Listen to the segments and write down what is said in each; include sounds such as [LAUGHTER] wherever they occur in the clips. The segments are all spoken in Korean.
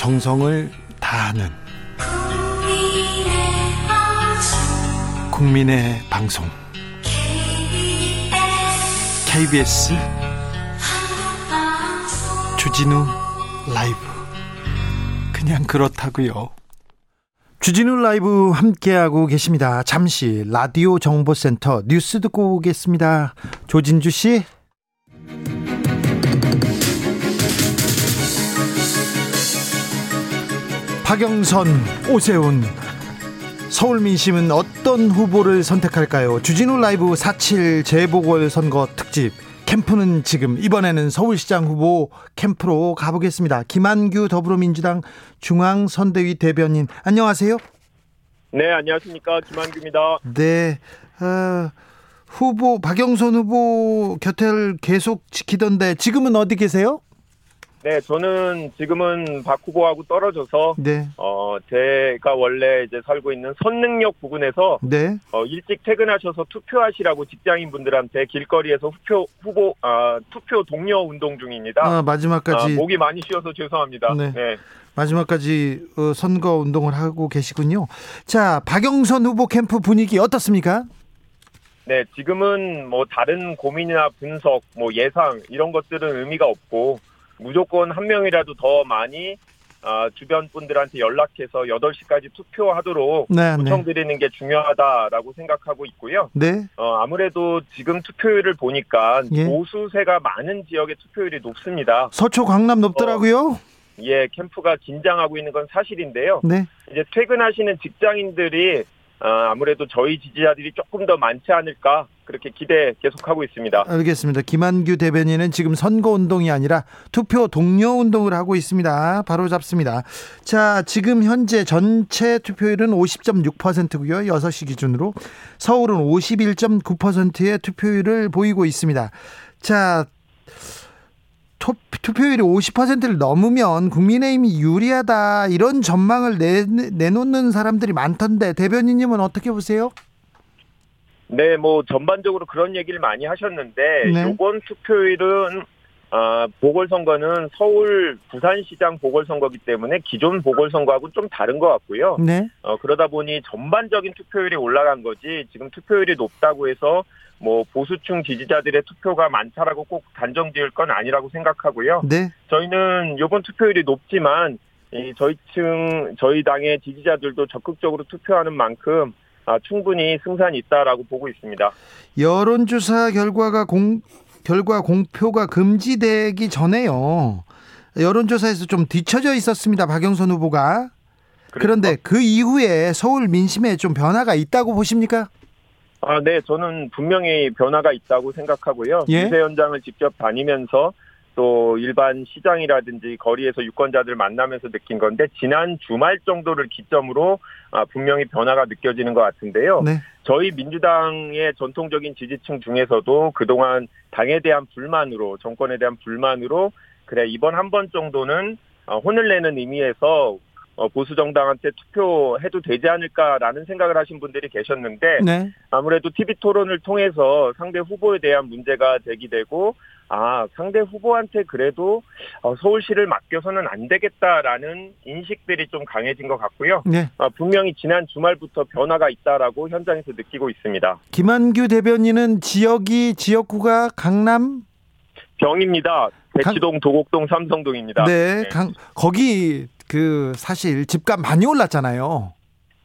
정성을 다하는 국민의 방송 KBS 주진우 라이브 그냥 그렇다고요. 주진우 라이브 함께하고 계십니다. 잠시 라디오 정보센터 뉴스 듣고 오겠습니다. 조진주 씨. 박영선, 오세훈. 서울 민심은 어떤 후보를 선택할까요? 주진우 라이브 4.7 재보궐선거 특집. 캠프는 지금 이번에는 서울시장 후보 캠프로 가보겠습니다. 김한규 더불어민주당 중앙선대위 대변인 안녕하세요. 네 안녕하십니까 김한규입니다. 네 어, 후보 박영선 후보 곁을 계속 지키던데 지금은 어디 계세요? 네, 저는 지금은 박 후보하고 떨어져서 네. 어 제가 원래 이제 살고 있는 선능력 부근에서 네. 어 일찍 퇴근하셔서 투표하시라고 직장인 분들한테 길거리에서 후표 후보 아 투표 동료 운동 중입니다. 아, 마지막까지 아, 목이 많이 쉬어서 죄송합니다. 네. 네. 마지막까지 어, 선거 운동을 하고 계시군요. 자, 박영선 후보 캠프 분위기 어떻습니까? 네, 지금은 뭐 다른 고민이나 분석, 뭐 예상 이런 것들은 의미가 없고 무조건 한 명이라도 더 많이 어, 주변 분들한테 연락해서 8시까지 투표하도록 네, 요청드리는 네. 게 중요하다라고 생각하고 있고요. 네. 어, 아무래도 지금 투표율을 보니까 예. 보수세가 많은 지역의 투표율이 높습니다. 서초 강남 높더라고요. 어, 예, 캠프가 긴장하고 있는 건 사실인데요. 네. 이제 퇴근하시는 직장인들이 어, 아무래도 저희 지지자들이 조금 더 많지 않을까 그렇게 기대 계속하고 있습니다. 알겠습니다. 김한규 대변인은 지금 선거 운동이 아니라 투표 동료 운동을 하고 있습니다. 바로 잡습니다. 자, 지금 현재 전체 투표율은 50.6%고요. 6시 기준으로 서울은 51.9%의 투표율을 보이고 있습니다. 자, 투표율이 50%를 넘으면 국민의힘이 유리하다 이런 전망을 내, 내놓는 사람들이 많던데 대변인님은 어떻게 보세요? 네, 뭐 전반적으로 그런 얘기를 많이 하셨는데 네. 이번 투표율은 아, 보궐선거는 서울 부산시장 보궐선거기 때문에 기존 보궐선거하고 좀 다른 것 같고요. 네. 어, 그러다 보니 전반적인 투표율이 올라간 거지 지금 투표율이 높다고 해서 뭐 보수층 지지자들의 투표가 많다라고 꼭 단정 지을 건 아니라고 생각하고요. 네. 저희는 이번 투표율이 높지만 이 저희 층 저희 당의 지지자들도 적극적으로 투표하는 만큼 아, 충분히 승산이 있다라고 보고 있습니다. 여론조사 결과가 공 결과 공표가 금지되기 전에요. 여론조사에서 좀 뒤처져 있었습니다. 박영선 후보가. 그런데 그 이후에 서울 민심에 좀 변화가 있다고 보십니까? 아, 네, 저는 분명히 변화가 있다고 생각하고요. 예? 유세 현장을 직접 다니면서 또 일반 시장이라든지 거리에서 유권자들 만나면서 느낀 건데 지난 주말 정도를 기점으로 아, 분명히 변화가 느껴지는 것 같은데요. 네. 저희 민주당의 전통적인 지지층 중에서도 그동안 당에 대한 불만으로 정권에 대한 불만으로 그래 이번 한 번 정도는 어, 혼을 내는 의미에서 어, 보수 정당한테 투표해도 되지 않을까라는 생각을 하신 분들이 계셨는데 네. 아무래도 TV 토론을 통해서 상대 후보에 대한 문제가 제기되고 아, 상대 후보한테 그래도 어, 서울시를 맡겨서는 안 되겠다라는 인식들이 좀 강해진 것 같고요. 네. 어, 분명히 지난 주말부터 변화가 있다라고 현장에서 느끼고 있습니다. 김한규 대변인은 지역이 지역구가 강남 병입니다. 대치동, 도곡동, 삼성동입니다. 네, 네. 강, 거기 그 사실 집값 많이 올랐잖아요.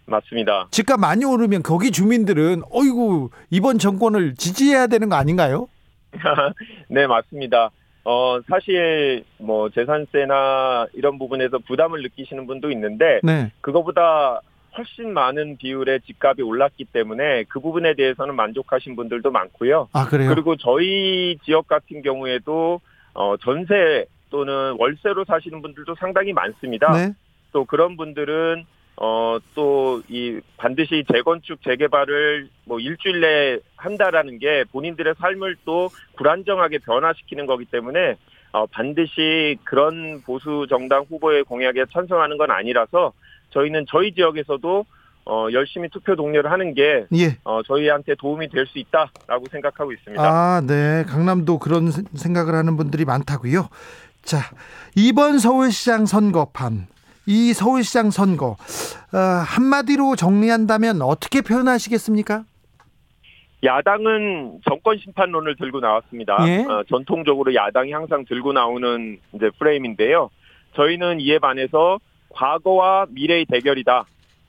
맞습니다. 집값 많이 오르면 거기 주민들은 어이구 이번 정권을 지지해야 되는 거 아닌가요? [LAUGHS] 네, 맞습니다. 어, 사실, 뭐, 재산세나 이런 부분에서 부담을 느끼시는 분도 있는데, 네. 그거보다 훨씬 많은 비율의 집값이 올랐기 때문에 그 부분에 대해서는 만족하신 분들도 많고요. 아, 그래요? 그리고 저희 지역 같은 경우에도, 어, 전세 또는 월세로 사시는 분들도 상당히 많습니다. 네. 또 그런 분들은 어, 또, 이, 반드시 재건축, 재개발을 뭐 일주일 내에 한다라는 게 본인들의 삶을 또 불안정하게 변화시키는 거기 때문에, 어, 반드시 그런 보수 정당 후보의 공약에 찬성하는 건 아니라서 저희는 저희 지역에서도 어, 열심히 투표 동료를 하는 게, 예. 어, 저희한테 도움이 될 수 있다라고 생각하고 있습니다. 아, 네. 강남도 그런 생각을 하는 분들이 많다고요. 자, 이번 서울시장 선거판 이 서울시장 선거 어, 한마디로 정리한다면 어떻게 표현하시겠습니까? 야당은 정권 심판론을 들고 나왔습니다. 예? 어, 전통적으로 야당이 항상 들고 나오는 이제 프레임인데요. 저희는 이에 반해서 과거와 미래의 대결이다.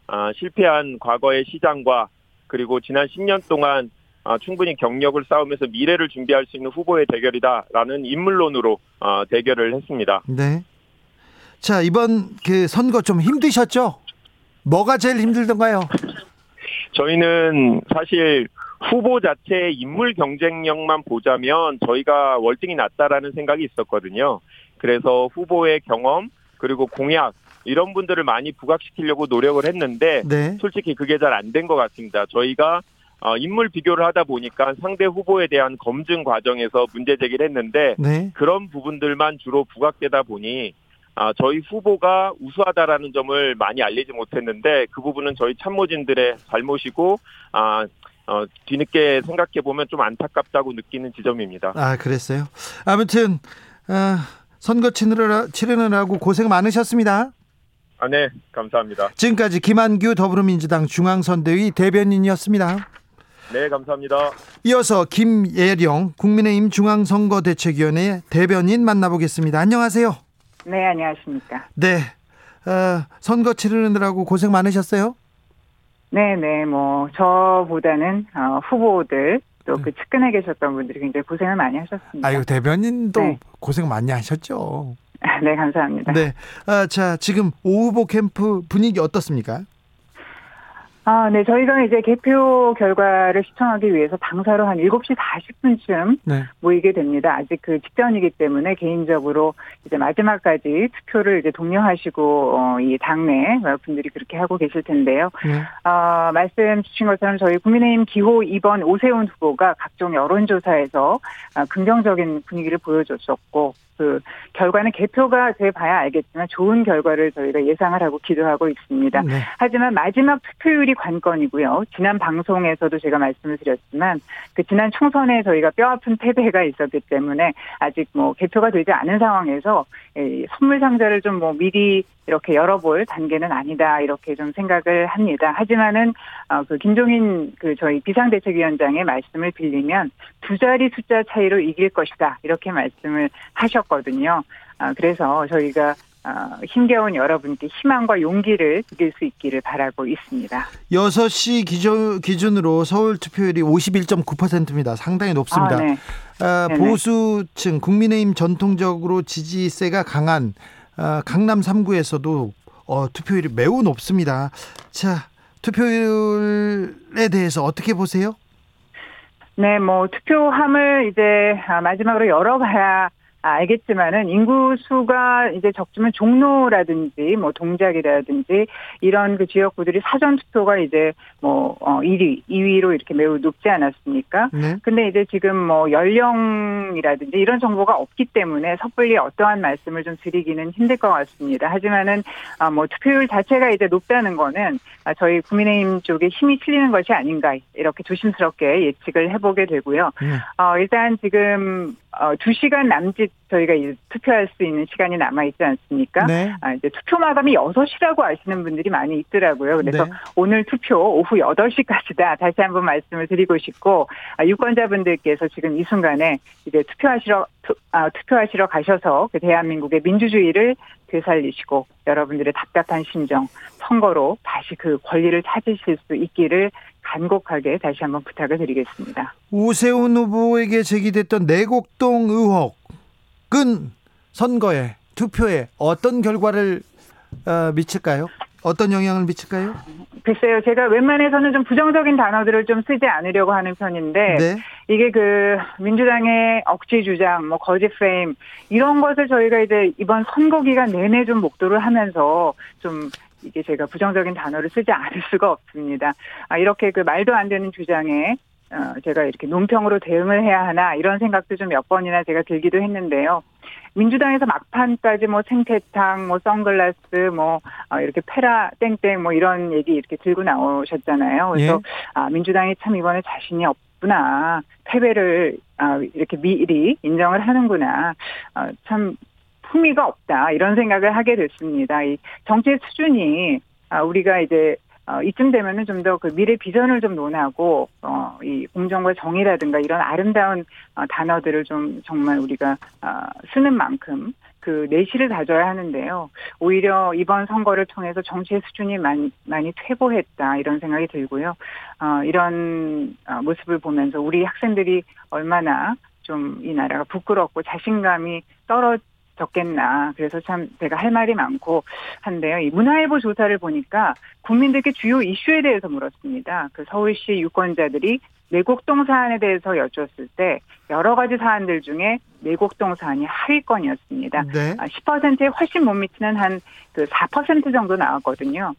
아, 실패한 과거의 시장과 그리고 지난 10년 동안 아, 충분히 경력을 쌓으면서 미래를 준비할 수 있는 후보의 대결이다라는 인물론으로 아, 대결을 했습니다. 네. 자 이번 그 선거 좀 힘드셨죠? 뭐가 제일 힘들던가요? 저희는 사실 후보 자체의 인물 경쟁력만 보자면 저희가 월등히 낮다라는 생각이 있었거든요. 그래서 후보의 경험 그리고 공약 이런 분들을 많이 부각시키려고 노력을 했는데 네. 솔직히 그게 잘 안 된 것 같습니다. 저희가 어, 인물 비교를 하다 보니까 상대 후보에 대한 검증 과정에서 문제 제기를 했는데 네. 그런 부분들만 주로 부각되다 보니 아, 저희 후보가 우수하다라는 점을 많이 알리지 못했는데 그 부분은 저희 참모진들의 잘못이고 아, 어, 뒤늦게 생각해 보면 좀 안타깝다고 느끼는 지점입니다. 아 그랬어요. 아무튼 어, 선거 치르느라, 치르느라고 고생 많으셨습니다. 아, 네, 감사합니다. 지금까지 김한규 더불어민주당 중앙선대위 대변인이었습니다. 네, 감사합니다. 이어서 김예령 국민의힘 중앙선거대책위원회 대변인 만나보겠습니다. 안녕하세요. 네, 안녕하십니까. 네, 어, 선거 치르느라고 고생 많으셨어요? 네, 네, 뭐 저보다는 어, 후보들 또그 네. 측근에 계셨던 분들이 굉장히 고생을 많이 하셨습니다. 아유 대변인도 네. 고생 많이 하셨죠. [LAUGHS] 네, 감사합니다. 네, 아, 자 지금 오후보 캠프 분위기 어떻습니까? 아, 네. 저희가 이제 개표 결과를 시청하기 위해서 당사로 한 7시 40분쯤 네. 모이게 됩니다. 아직 그 직전이기 때문에 개인적으로 이제 마지막까지 투표를 이제 독려하시고, 어, 이 당내 분들이 그렇게 하고 계실 텐데요. 네. 어, 말씀 주신 것처럼 저희 국민의힘 기호 2번 오세훈 후보가 각종 여론조사에서 아, 긍정적인 분위기를 보여줬었고, 그 결과는 개표가 돼 봐야 알겠지만 좋은 결과를 저희가 예상을 하고 기도하고 있습니다. 네. 하지만 마지막 투표율이 관건이고요. 지난 방송에서도 제가 말씀을 드렸지만 그 지난 총선에 저희가 뼈아픈 패배가 있었기 때문에 아직 뭐 개표가 되지 않은 상황에서 선물 상자를 좀 뭐 미리 이렇게 열어볼 단계는 아니다 이렇게 좀 생각을 합니다. 하지만은 어, 그 김종인 그 저희 비상대책위원장의 말씀을 빌리면 두 자리 숫자 차이로 이길 것이다 이렇게 말씀을 하셨 거든요. 어, 그래서 저희가 어, 힘겨운 여러분께 희망과 용기를 드릴 수 있기를 바라고 있습니다. 6시 기준, 기준으로 서울 투표율이 51.9%입니다. 상당히 높습니다. 아, 네. 아, 보수층 국민의힘 전통적으로 지지세가 강한 아, 강남 3구에서도 어, 투표율이 매우 높습니다. 자, 투표율에 대해서 어떻게 보세요? 네, 뭐 투표함을 이제 마지막으로 열어봐야 알겠지만은 인구 수가 이제 적지만 종로라든지 뭐 동작이라든지 이런 그 지역구들이 사전 투표가 이제 뭐 어, 1위, 2위로 이렇게 매우 높지 않았습니까? 네. 근데 이제 지금 뭐 연령이라든지 이런 정보가 없기 때문에 섣불리 어떠한 말씀을 좀 드리기는 힘들 것 같습니다. 하지만은 아, 뭐 투표율 자체가 이제 높다는 거는 아, 저희 국민의힘 쪽에 힘이 실리는 것이 아닌가 이렇게 조심스럽게 예측을 해보게 되고요. 네. 어, 일단 지금 어, 2시간 남짓 저희가 이제 투표할 수 있는 시간이 남아있지 않습니까? 네. 아, 이제 투표 마감이 6시라고 아시는 분들이 많이 있더라고요. 그래서 네. 오늘 투표 오후 8시까지다. 다시 한번 말씀을 드리고 싶고, 아, 유권자분들께서 지금 이 순간에 이제 투표하시러, 투, 아, 투표하시러 가셔서 그 대한민국의 민주주의를 되살리시고 여러분들의 답답한 심정, 선거로 다시 그 권리를 찾으실 수 있기를 간곡하게 다시 한번 부탁을 드리겠습니다. 오세훈 후보에게 제기됐던 내곡동 의혹은 선거에 투표에 어떤 결과를 어, 미칠까요? 어떤 영향을 미칠까요? 글쎄요, 제가 웬만해서는 좀 부정적인 단어들을 좀 쓰지 않으려고 하는 편인데, 네. 이게 그, 민주당의 억지 주장, 뭐, 거짓 프레임, 이런 것을 저희가 이제 이번 선거 기간 내내 좀 목도를 하면서 좀 이게 제가 부정적인 단어를 쓰지 않을 수가 없습니다. 아, 이렇게 그 말도 안 되는 주장에 어, 제가 이렇게 논평으로 대응을 해야 하나 이런 생각도 좀 몇 번이나 제가 들기도 했는데요. 민주당에서 막판까지 뭐 생태탕, 뭐 선글라스, 뭐 어, 이렇게 페라 땡땡 뭐 이런 얘기 이렇게 들고 나오셨잖아요. 그래서 예. 아 민주당이 참 이번에 자신이 없구나 패배를 아, 이렇게 미리 인정을 하는구나 어, 참 품위가 없다 이런 생각을 하게 됐습니다. 이 정치의 수준이 아, 우리가 이제 어, 이쯤 되면은 좀 더 그 미래 비전을 좀 논하고, 어, 이 공정과 정의라든가 이런 아름다운 어, 단어들을 좀 정말 우리가, 어, 쓰는 만큼 그 내실을 다져야 하는데요. 오히려 이번 선거를 통해서 정치의 수준이 많이, 많이 퇴보했다 이런 생각이 들고요. 어, 이런 어, 모습을 보면서 우리 학생들이 얼마나 좀 이 나라가 부끄럽고 자신감이 떨어 적겠나. 그래서 참 제가 할 말이 많고 한데요. 이 문화일보 조사를 보니까 국민들께 주요 이슈에 대해서 물었습니다. 그 서울시 유권자들이 내곡동 사안에 대해서 여쭈었을 때 여러 가지 사안들 중에 내곡동 사안이 하위권이었습니다. 네. 10%에 훨씬 못 미치는 한 그 4% 정도 나왔거든요.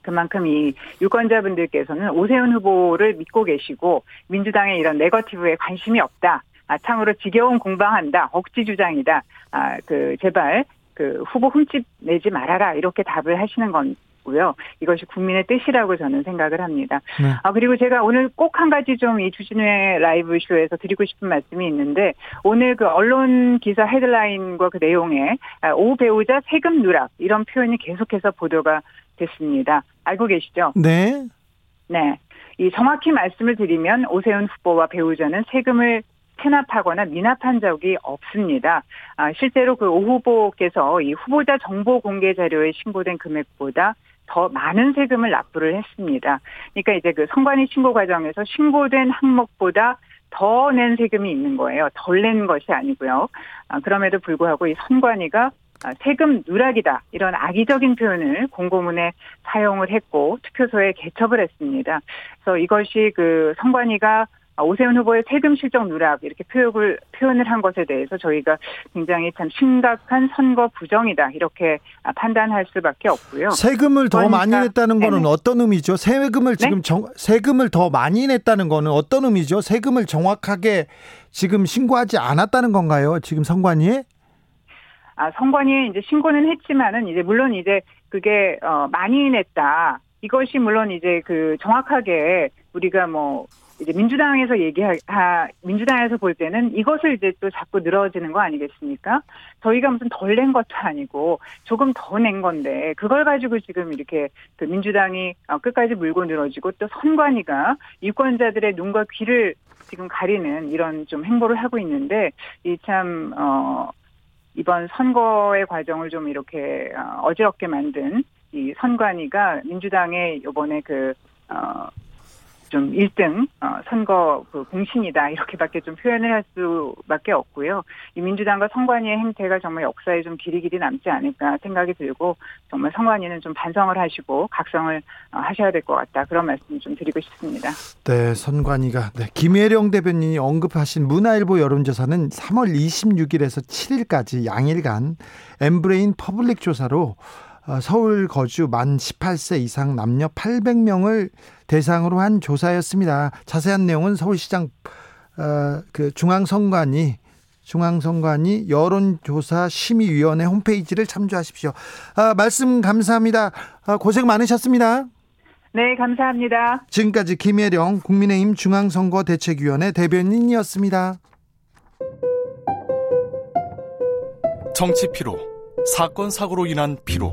그만큼 이 유권자분들께서는 오세훈 후보를 믿고 계시고 민주당의 이런 네거티브에 관심이 없다. 아, 참으로 지겨운 공방한다. 억지 주장이다. 아, 그, 제발, 그, 후보 흠집 내지 말아라. 이렇게 답을 하시는 건, 고요. 이것이 국민의 뜻이라고 저는 생각을 합니다. 네. 아 그리고 제가 오늘 꼭 한 가지 좀 이 주진우의 라이브 쇼에서 드리고 싶은 말씀이 있는데 오늘 그 언론 기사 헤드라인과 그 내용에 아, 오 배우자 세금 누락 이런 표현이 계속해서 보도가 됐습니다. 알고 계시죠? 네. 네. 이 정확히 말씀을 드리면 오세훈 후보와 배우자는 세금을 체납하거나 미납한 적이 없습니다. 아, 실제로 그 오 후보께서 이 후보자 정보 공개 자료에 신고된 금액보다 더 많은 세금을 납부를 했습니다. 그러니까 이제 그 선관위 신고 과정에서 신고된 항목보다 더 낸 세금이 있는 거예요. 덜 낸 것이 아니고요. 아, 그럼에도 불구하고 이 선관위가 아, 세금 누락이다 이런 악의적인 표현을 공고문에 사용을 했고 투표소에 개첩을 했습니다. 그래서 이것이 그 선관위가 아, 오세훈 후보의 세금 실적 누락 이렇게 표현을 표현을 한 것에 대해서 저희가 굉장히 참 심각한 선거 부정이다 이렇게 판단할 수밖에 없고요. 세금을 더 그러니까, 많이 냈다는 거는 네네. 어떤 의미죠? 세금을 지금 네? 정, 세금을 더 많이 냈다는 거는 어떤 의미죠? 세금을 정확하게 지금 신고하지 않았다는 건가요? 지금 선관위에? 아, 선관위에 이제 신고는 했지만은 이제 물론 이제 그게 어 많이 냈다. 이것이 물론 이제 그 정확하게 우리가 뭐 이제 민주당에서 얘기하 민주당에서 볼 때는 이것을 이제 또 자꾸 늘어지는 거 아니겠습니까? 저희가 무슨 덜 낸 것도 아니고 조금 더 낸 건데 그걸 가지고 지금 이렇게 그 민주당이 어, 끝까지 물고 늘어지고 또 선관위가 유권자들의 눈과 귀를 지금 가리는 이런 좀 행보를 하고 있는데 이참 어. 이번 선거의 과정을 좀 이렇게 어, 어지럽게 만든 이 선관위가 민주당의 이번에 그, 어, 좀 1등 어, 선거 그 공신이다 [LAUGHS] 이렇게밖에 좀 표현을 할 수밖에 없고요. 이 민주당과 선관위의 행태가 정말 역사에 좀 길이 길이 남지 않을까 생각이 들고 정말 선관위는 좀 반성을 하시고 각성을 어, 하셔야 될 것 같다 그런 말씀 좀 드리고 싶습니다. 네, 선관위가 네, 김혜령 대변인이 언급하신 문화일보 여론조사는 3월 26일에서 7일까지 양일간 엠브레인 퍼블릭 조사로 어, 서울 거주 만 18세 이상 남녀 800명을 대상으로 한 조사였습니다. 자세한 내용은 서울시장 어, 그 중앙선관위 중앙선관위 여론조사 심의위원회 홈페이지를 참조하십시오. 아, 말씀 감사합니다. 아, 고생 많으셨습니다. 네, 감사합니다. 지금까지 김혜령 국민의힘 중앙선거대책위원회 대변인이었습니다. 정치 피로, 사건 사고로 인한 피로,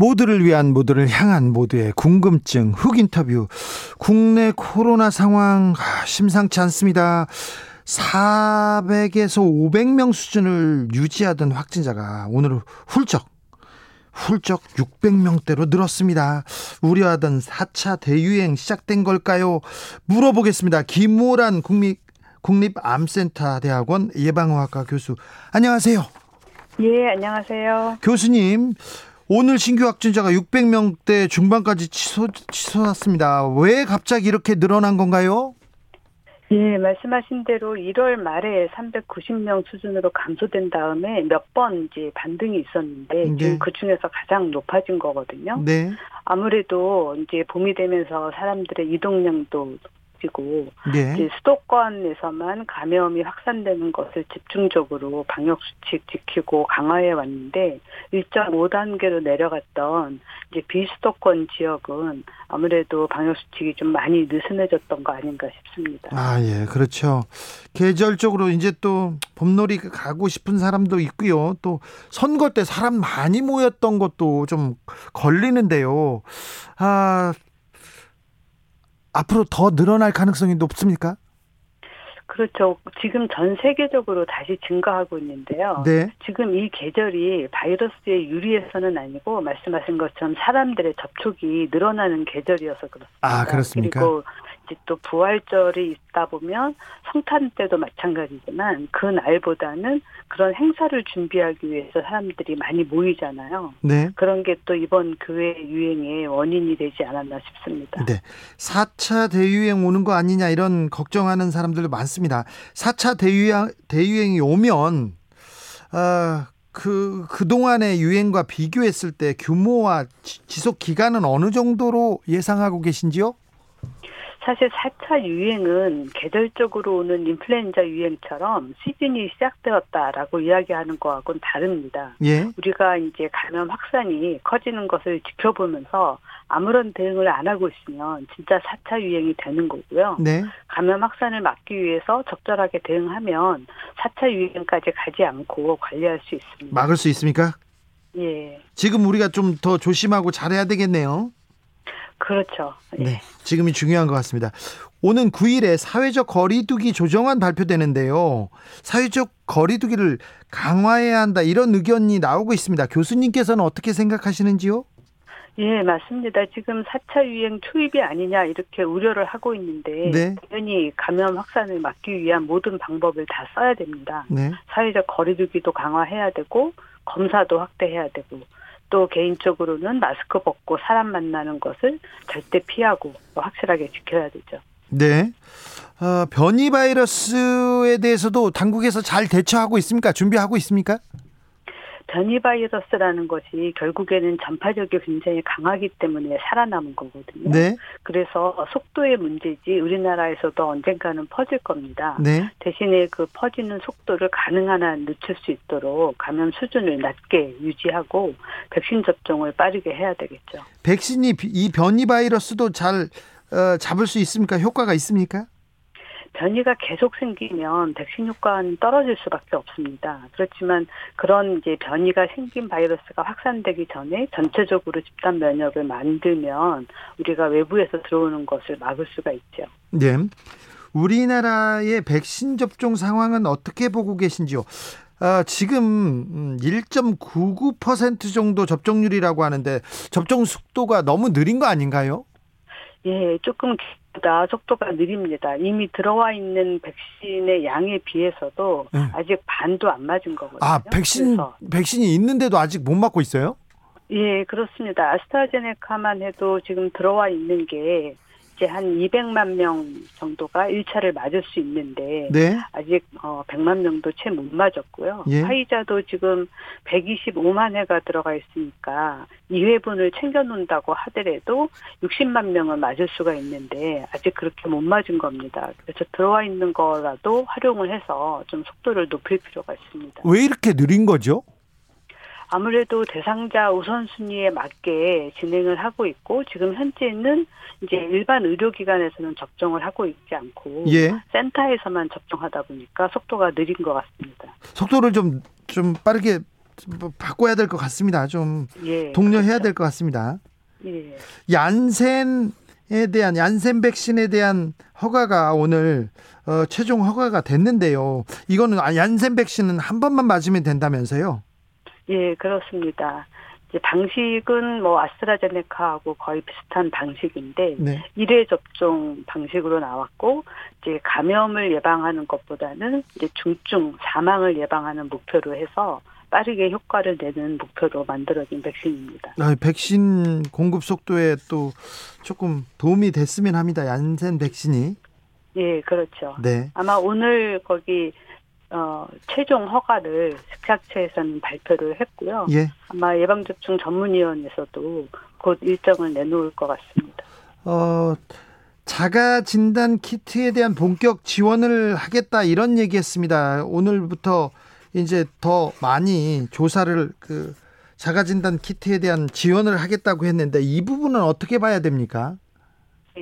모두를 위한 모두를 향한 모두의 궁금증 흑 인터뷰. 국내 코로나 상황 아, 심상치 않습니다. 400에서 500명 수준을 유지하던 확진자가 오늘 훌쩍 훌쩍 600명대로 늘었습니다. 우려하던 4차 대유행 시작된 걸까요? 물어보겠습니다. 김호란 국립 국립암센터 대학원 예방의학과 교수. 안녕하세요. 예, 안녕하세요. 교수님, 오늘 신규 확진자가 600명대 중반까지 치솟, 치솟았습니다. 왜 갑자기 이렇게 늘어난 건가요? 예, 말씀하신 대로 1월 말에 390명 수준으로 감소된 다음에 몇 번 이제 반등이 있었는데 네. 지금 그 중에서 가장 높아진 거거든요. 네. 아무래도 이제 봄이 되면서 사람들의 이동량도 높아지고 네. 수도권에서만 감염이 확산되는 것을 집중적으로 방역 수칙 지키고 강화해 왔는데 1.5단계로 내려갔던 이제 비수도권 지역은 아무래도 방역 수칙이 좀 많이 느슨해졌던 거 아닌가 싶습니다. 아, 예, 그렇죠. 계절적으로 이제 또 봄놀이 가고 싶은 사람도 있고요. 또 선거 때 사람 많이 모였던 것도 좀 걸리는데요. 아, 앞으로 더 늘어날 가능성이 높습니까? 그렇죠. 지금 전 세계적으로 다시 증가하고 있는데요. 네. 지금 이 계절이 바이러스에 유리해서는 아니고 말씀하신 것처럼 사람들의 접촉이 늘어나는 계절이어서 그렇습니다. 아, 그렇습니까? 그리고 이제 또 부활절이 있다 보면 성탄 때도 마찬가지지만 그 날보다는 그런 행사를 준비하기 위해서 사람들이 많이 모이잖아요. 네. 그런 게 또 이번 교회 유행의 원인이 되지 않았나 싶습니다. 네. 4차 대유행 오는 거 아니냐 이런 걱정하는 사람들도 많습니다. 4차 대유행, 대유행이 오면, 아, 그, 그동안의 유행과 비교했을 때 규모와 지- 지속 기간은 어느 정도로 예상하고 계신지요? 사실 4차 유행은 계절적으로 오는 인플루엔자 유행처럼 시즌이 시작되었다라고 이야기하는 거하고는 다릅니다. 예. 우리가 이제 감염 확산이 커지는 것을 지켜보면서 아무런 대응을 안 하고 있으면 진짜 4차 유행이 되는 거고요. 네. 감염 확산을 막기 위해서 적절하게 대응하면 4차 유행까지 가지 않고 관리할 수 있습니다. 막을 수 있습니까? 예. 지금 우리가 좀 더 조심하고 잘해야 되겠네요. 그렇죠. 예. 네. 지금이 중요한 것 같습니다. 오는 9일에 사회적 거리두기 조정안 발표되는데요. 사회적 거리두기를 강화해야 한다 이런 의견이 나오고 있습니다. 교수님께서는 어떻게 생각하시는지요? 예, 맞습니다. 지금 4차 유행 초입이 아니냐 이렇게 우려를 하고 있는데 네. 당연히 감염 확산을 막기 위한 모든 방법을 다 써야 됩니다. 네. 사회적 거리두기도 강화해야 되고 검사도 확대해야 되고 또 개인적으로는 마스크 벗고 사람 만나는 것을 절대 피하고 또 확실하게 지켜야 되죠. 네. 어, 변이 바이러스에 대해서도 당국에서 잘 대처하고 있습니까? 준비하고 있습니까? 변이 바이러스라는 것이 결국에는 전파력이 굉장히 강하기 때문에 살아남은 거거든요. 네. 그래서 속도의 문제지 우리나라에서도 언젠가는 퍼질 겁니다. 네. 대신에 그 퍼지는 속도를 가능한 한 늦출 수 있도록 감염 수준을 낮게 유지하고 백신 접종을 빠르게 해야 되겠죠. 백신이 비- 이 변이 바이러스도 잘 어, 잡을 수 있습니까? 효과가 있습니까? 변이가 계속 생기면 백신 효과는 떨어질 수밖에 없습니다. 그렇지만 그런 이제 변이가 생긴 바이러스가 확산되기 전에 전체적으로 집단 면역을 만들면 우리가 외부에서 들어오는 것을 막을 수가 있죠. 네. 우리나라의 백신 접종 상황은 어떻게 보고 계신지요? 아, 지금 1.99% 정도 접종률이라고 하는데 접종 속도가 너무 느린 거 아닌가요? 예, 조금 보다 속도가 느립니다. 이미 들어와 있는 백신의 양에 비해서도 네. 아직 반도 안 맞은 거거든요. 아, 백신 그래서 백신이 있는데도 아직 못 맞고 있어요? 예, 그렇습니다. 아스트라제네카만 해도 지금 들어와 있는 게 이제 한 200만 명 정도가 1차를 맞을 수 있는데 네. 아직 어 100만 명도 채 못 맞았고요. 예. 화이자도 지금 125만 회가 들어가 있으니까 2회분을 챙겨 놓는다고 하더라도 60만 명은 맞을 수가 있는데 아직 그렇게 못 맞은 겁니다. 그래서 들어와 있는 거라도 활용을 해서 좀 속도를 높일 필요가 있습니다. 왜 이렇게 느린 거죠? 아무래도 대상자 우선순위에 맞게 진행을 하고 있고 지금 현재는 이제 일반 의료기관에서는 접종을 하고 있지 않고 예. 센터에서만 접종하다 보니까 속도가 느린 것 같습니다. 속도를 좀좀 빠르게 좀 바꿔야 될 것 같습니다. 좀 예. 독려해야 그렇죠. 될것 같습니다. 예. 얀센에 대한 얀센 백신에 대한 허가가 오늘 어, 최종 허가가 됐는데요. 이거는 아, 얀센 백신은 한 번만 맞으면 된다면서요? 예, 그렇습니다. 이제 방식은 뭐 아스트라제네카하고 거의 비슷한 방식인데 네. 일회 접종 방식으로 나왔고 이제 감염을 예방하는 것보다는 이제 중증 사망을 예방하는 목표로 해서 빠르게 효과를 내는 목표로 만들어진 백신입니다. 아, 백신 공급 속도에 또 조금 도움이 됐으면 합니다. 얀센 백신이. 예, 그렇죠. 네. 아마 오늘 거기 어, 최종 허가를 식약처에서는 발표를 했고요. 예. 아마 예방접종 전문위원회에서도 곧 일정을 내놓을 것 같습니다. 어, 자가 진단 키트에 대한 본격 지원을 하겠다 이런 얘기했습니다. 오늘부터 이제 더 많이 조사를 그 자가 진단 키트에 대한 지원을 하겠다고 했는데 이 부분은 어떻게 봐야 됩니까?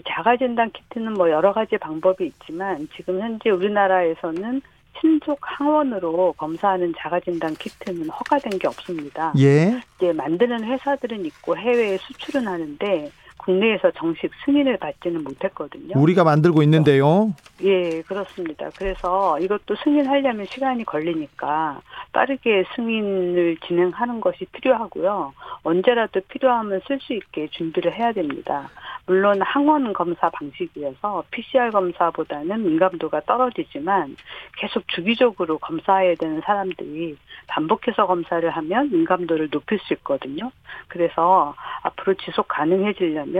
자가 진단 키트는 뭐 여러 가지 방법이 있지만 지금 현재 우리나라에서는 신속 항원으로 검사하는 자가진단 키트는 허가된 게 없습니다. 예. 이제 만드는 회사들은 있고 해외에 수출은 하는데 국내에서 정식 승인을 받지는 못했거든요. 우리가 만들고 있는데요. 예, 그렇습니다. 그래서 이것도 승인하려면 시간이 걸리니까 빠르게 승인을 진행하는 것이 필요하고요. 언제라도 필요하면 쓸 수 있게 준비를 해야 됩니다. 물론 항원 검사 방식이어서 PCR 검사보다는 민감도가 떨어지지만 계속 주기적으로 검사해야 되는 사람들이 반복해서 검사를 하면 민감도를 높일 수 있거든요. 그래서 앞으로 지속 가능해지려면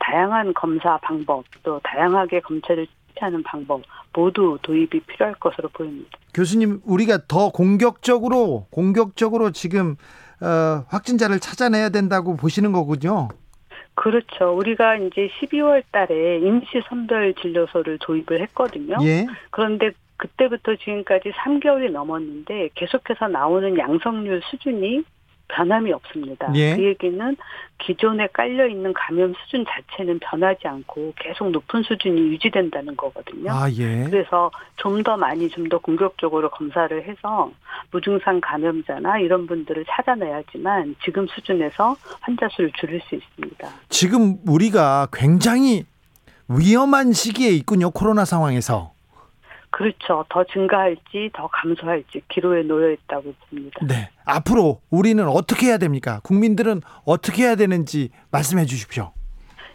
다양한 검사 방법 또 다양하게 검체를 하는 방법 모두 도입이 필요할 것으로 보입니다. 교수님, 우리가 더 공격적으로 공격적으로 지금 어, 확진자를 찾아내야 된다고 보시는 거군요. 그렇죠. 우리가 이제 12월 달에 임시 선별 진료소를 도입을 했거든요. 예. 그런데 그때부터 지금까지 3개월이 넘었는데 계속해서 나오는 양성률 수준이 변함이 없습니다. 예. 그 얘기는 기존에 깔려 있는 감염 수준 자체는 변하지 않고 계속 높은 수준이 유지된다는 거거든요. 아, 예. 그래서 좀 더 많이 좀 더 공격적으로 검사를 해서 무증상 감염자나 이런 분들을 찾아내야지만 지금 수준에서 환자 수를 줄일 수 있습니다. 지금 우리가 굉장히 위험한 시기에 있군요. 코로나 상황에서. 그렇죠. 더 증가할지 더 감소할지 기로에 놓여 있다고 봅니다. 네. 앞으로 우리는 어떻게 해야 됩니까? 국민들은 어떻게 해야 되는지 말씀해 주십시오.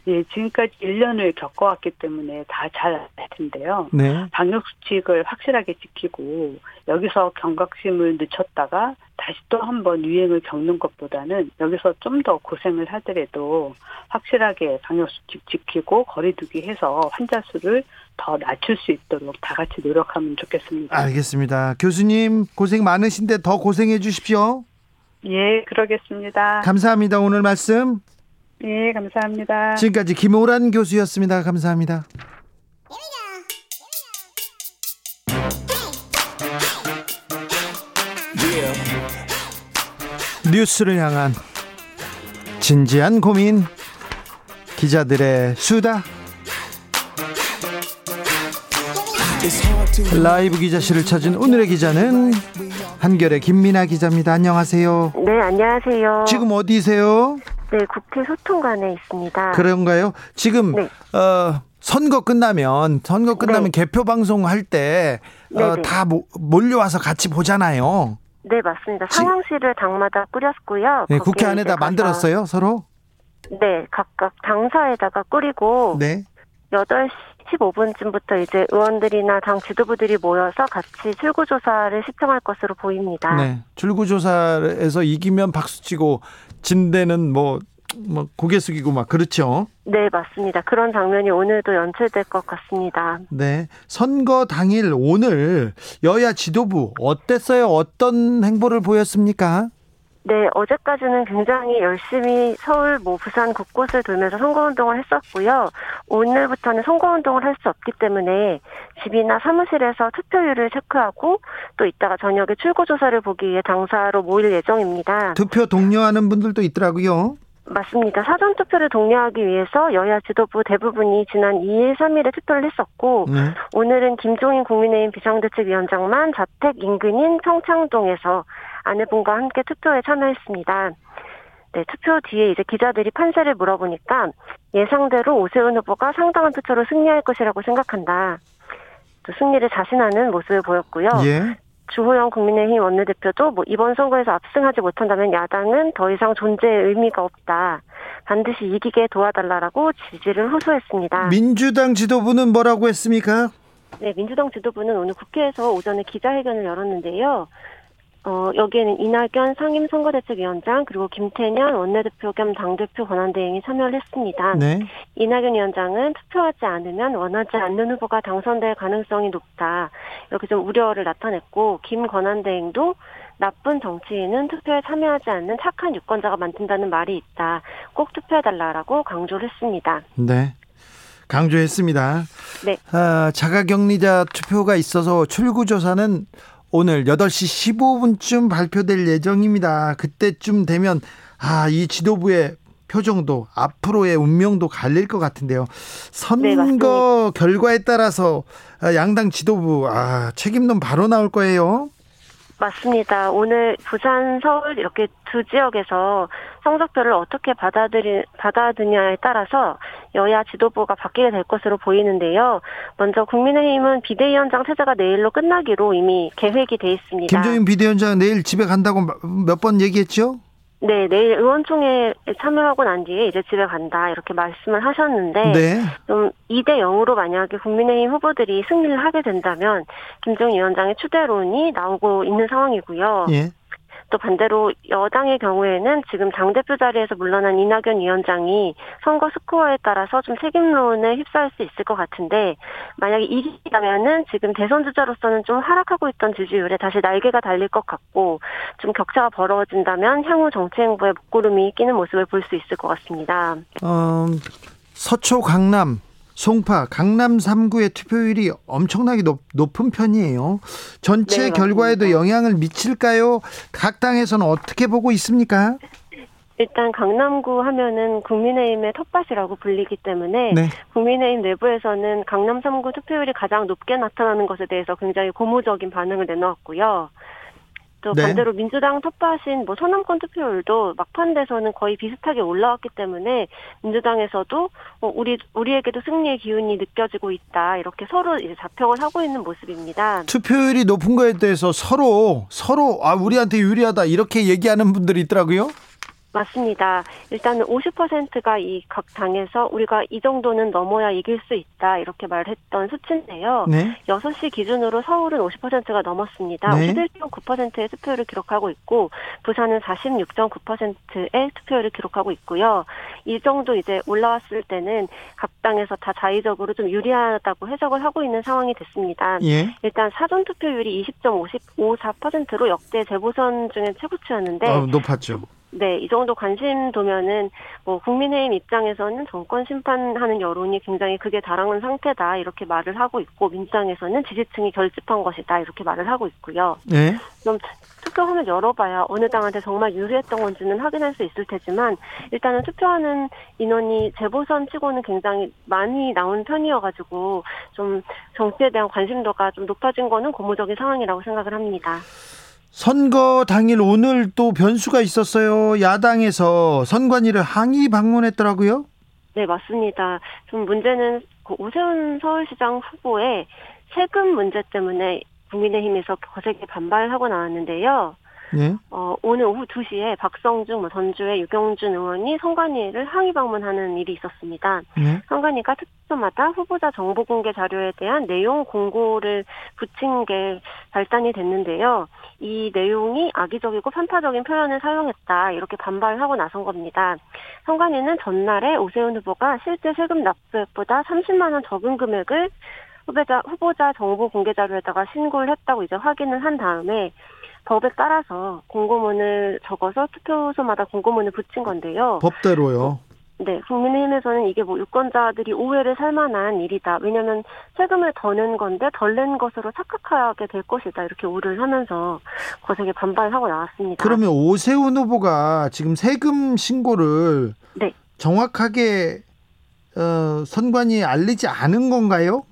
예, 지금까지 1년을 겪어왔기 때문에 다 잘 알 텐데요. 네. 방역 수칙을 확실하게 지키고 여기서 경각심을 늦췄다가 다시 또 한 번 유행을 겪는 것보다는 여기서 좀 더 고생을 하더라도 확실하게 방역 수칙 지키고 거리두기 해서 환자 수를 더 낮출 수 있도록 다 같이 노력하면 좋겠습니다. 알겠습니다. 교수님 고생 많으신데 더 고생해 주십시오. 예, 그러겠습니다. 감사합니다. 오늘 말씀. 예, 감사합니다. 지금까지 김호란 교수였습니다. 감사합니다. 뉴스를 향한 진지한 고민 기자들의 수다 라이브 기자실을 찾은 오늘의 기자는 한결의 김민아 기자입니다. 안녕하세요. 네, 안녕하세요. 지금 어디세요? 네, 국회 소통관에 있습니다. 그런가요? 지금 네. 어, 선거 끝나면 선거 끝나면 네. 개표 방송 할 때 어, 네네. 다 모- 몰려와서 같이 보잖아요. 네, 맞습니다. 지- 상황실을 당마다 꾸렸고요. 네, 국회 안에다 만들었어요, 서로? 네, 각각 당사에다가 꾸리고 네. 8시 15분쯤부터 이제 의원들이나 당 지도부들이 모여서 같이 출구조사를 시청할 것으로 보입니다. 네. 출구조사에서 이기면 박수 치고 진대는 뭐, 뭐 고개 숙이고 막 그렇죠. 네, 맞습니다. 그런 장면이 오늘도 연출될 것 같습니다. 네. 선거 당일 오늘 여야 지도부 어땠어요? 어떤 행보를 보였습니까? 네, 어제까지는 굉장히 열심히 서울, 뭐 부산 곳곳을 돌면서 선거운동을 했었고요. 오늘부터는 선거운동을 할 수 없기 때문에 집이나 사무실에서 투표율을 체크하고 또 이따가 저녁에 출구조사를 보기 위해 당사로 모일 예정입니다. 투표 독려하는 분들도 있더라고요. 맞습니다. 사전 투표를 독려하기 위해서 여야 지도부 대부분이 지난 2일, 3일에 투표를 했었고 네. 오늘은 김종인 국민의힘 비상대책위원장만 자택 인근인 평창동에서 아내분과 함께 투표에 참여했습니다. 네, 투표 뒤에 이제 기자들이 판세를 물어보니까 예상대로 오세훈 후보가 상당한 투표로 승리할 것이라고 생각한다. 또 승리를 자신하는 모습을 보였고요. 예. 주호영 국민의힘 원내대표도 뭐 이번 선거에서 압승하지 못한다면 야당은 더 이상 존재의 의미가 없다. 반드시 이기게 도와달라라고 지지를 호소했습니다. 민주당 지도부는 뭐라고 했습니까? 네, 민주당 지도부는 오늘 국회에서 오전에 기자회견을 열었는데요. 어, 여기에는 이낙연 상임선거대책위원장 그리고 김태년 원내대표 겸 당대표 권한대행이 참여를 했습니다. 네. 이낙연 위원장은 투표하지 않으면 원하지 않는 후보가 당선될 가능성이 높다. 이렇게 좀 우려를 나타냈고 김 권한대행도 나쁜 정치인은 투표에 참여하지 않는 착한 유권자가 만든다는 말이 있다. 꼭 투표해달라라고 강조를 했습니다. 네. 강조했습니다. 네. 아, 자가격리자 투표가 있어서 출구조사는 오늘 8시 15분쯤 발표될 예정입니다. 그때쯤 되면 아, 이 지도부의 표정도 앞으로의 운명도 갈릴 것 같은데요. 선거 네, 결과에 따라서 양당 지도부 아, 책임론 바로 나올 거예요. 맞습니다. 오늘 부산, 서울 이렇게 두 지역에서 성적표를 어떻게 받아들이, 받아드냐에 따라서 여야 지도부가 바뀌게 될 것으로 보이는데요. 먼저 국민의힘은 비대위원장 체제가 내일로 끝나기로 이미 계획이 돼 있습니다. 김종인 비대위원장 내일 집에 간다고 몇 번 얘기했죠? 네, 내일 의원총회에 참여하고 난 뒤에 이제 집에 간다 이렇게 말씀을 하셨는데 네. 좀 2대 0으로 만약에 국민의힘 후보들이 승리를 하게 된다면 김정인 위원장의 추대론이 나오고 있는 상황이고요. 예. 또 반대로 여당의 경우에는 지금 당 대표 자리에서 물러난 이낙연 위원장이 선거 스코어에 따라서 좀 책임론에 휩싸일 수 있을 것 같은데 만약에 이기다면은 지금 대선 주자로서는 좀 하락하고 있던 지지율에 다시 날개가 달릴 것 같고 좀 격차가 벌어진다면 향후 정치 행보에 목구름이 끼는 모습을 볼 수 있을 것 같습니다. 어, 서초 강남 송파 강남 3구의 투표율이 엄청나게 높, 높은 편이에요. 전체 네, 결과에도 영향을 미칠까요? 각 당에서는 어떻게 보고 있습니까? 일단 강남구 하면은 국민의힘의 텃밭이라고 불리기 때문에 네. 국민의힘 내부에서는 강남 3구 투표율이 가장 높게 나타나는 것에 대해서 굉장히 고무적인 반응을 내놓았고요. 또 네. 반대로 민주당 텃밭인 뭐 서남권 투표율도 막판 돼서는 거의 비슷하게 올라왔기 때문에 민주당에서도 어, 우리 우리에게도 승리의 기운이 느껴지고 있다 이렇게 서로 이제 자평을 하고 있는 모습입니다. 투표율이 높은 거에 대해서 서로 서로 아 우리한테 유리하다 이렇게 얘기하는 분들이 있더라고요. 맞습니다. 일단은 50%가 이 각 당에서 우리가 이 정도는 넘어야 이길 수 있다 이렇게 말했던 수치인데요. 네. 6시 기준으로 서울은 50%가 넘었습니다. 네. 51.9%의 투표율을 기록하고 있고 부산은 46.9%의 투표율을 기록하고 있고요. 이 정도 이제 올라왔을 때는 각 당에서 다 자의적으로 좀 유리하다고 해석을 하고 있는 상황이 됐습니다. 예. 일단 사전 투표율이 20.54%로 역대 재보선 중에 최고치였는데 어, 높았죠. 네, 이 정도 관심도면은 뭐 국민의힘 입장에서는 정권 심판하는 여론이 굉장히 크게 달하는 상태다 이렇게 말을 하고 있고 민주당에서는 지지층이 결집한 것이다 이렇게 말을 하고 있고요. 네. 좀 투표함을 열어봐야 어느 당한테 정말 유리했던 건지는 확인할 수 있을 테지만 일단은 투표하는 인원이 재보선 치고는 굉장히 많이 나온 편이어가지고 좀 정치에 대한 관심도가 좀 높아진 거는 고무적인 상황이라고 생각을 합니다. 선거 당일 오늘 또 변수가 있었어요. 야당에서 선관위를 항의 방문했더라고요. 네, 맞습니다. 좀 문제는 그 오세훈 서울시장 후보의 세금 문제 때문에 국민의힘에서 거세게 반발하고 나왔는데요. 네. 어, 오늘 오후 2시에 박성중, 뭐 전주의 유경준 의원이 선관위를 항의 방문하는 일이 있었습니다. 네. 선관위가 특수마다 후보자 정보 공개 자료에 대한 내용 공고를 붙인 게 발단이 됐는데요. 이 내용이 악의적이고 편파적인 표현을 사용했다. 이렇게 반발하고 나선 겁니다. 선관위는 전날에 오세훈 후보가 실제 세금 납부액보다 30만 원 적은 금액을 후보자, 후보자 정보 공개 자료에다가 신고를 했다고 이제 확인을 한 다음에 법에 따라서 공고문을 적어서 투표소마다 공고문을 붙인 건데요. 법대로요. 네, 국민의힘에서는 이게 뭐 유권자들이 오해를 살 만한 일이다. 왜냐하면 세금을 더 낸 건데 덜 낸 것으로 착각하게 될 것이다. 이렇게 우려를 하면서 거세게 반발하고 나왔습니다. 그러면 오세훈 후보가 지금 세금 신고를 네. 정확하게 어, 선관위에 알리지 않은 건가요?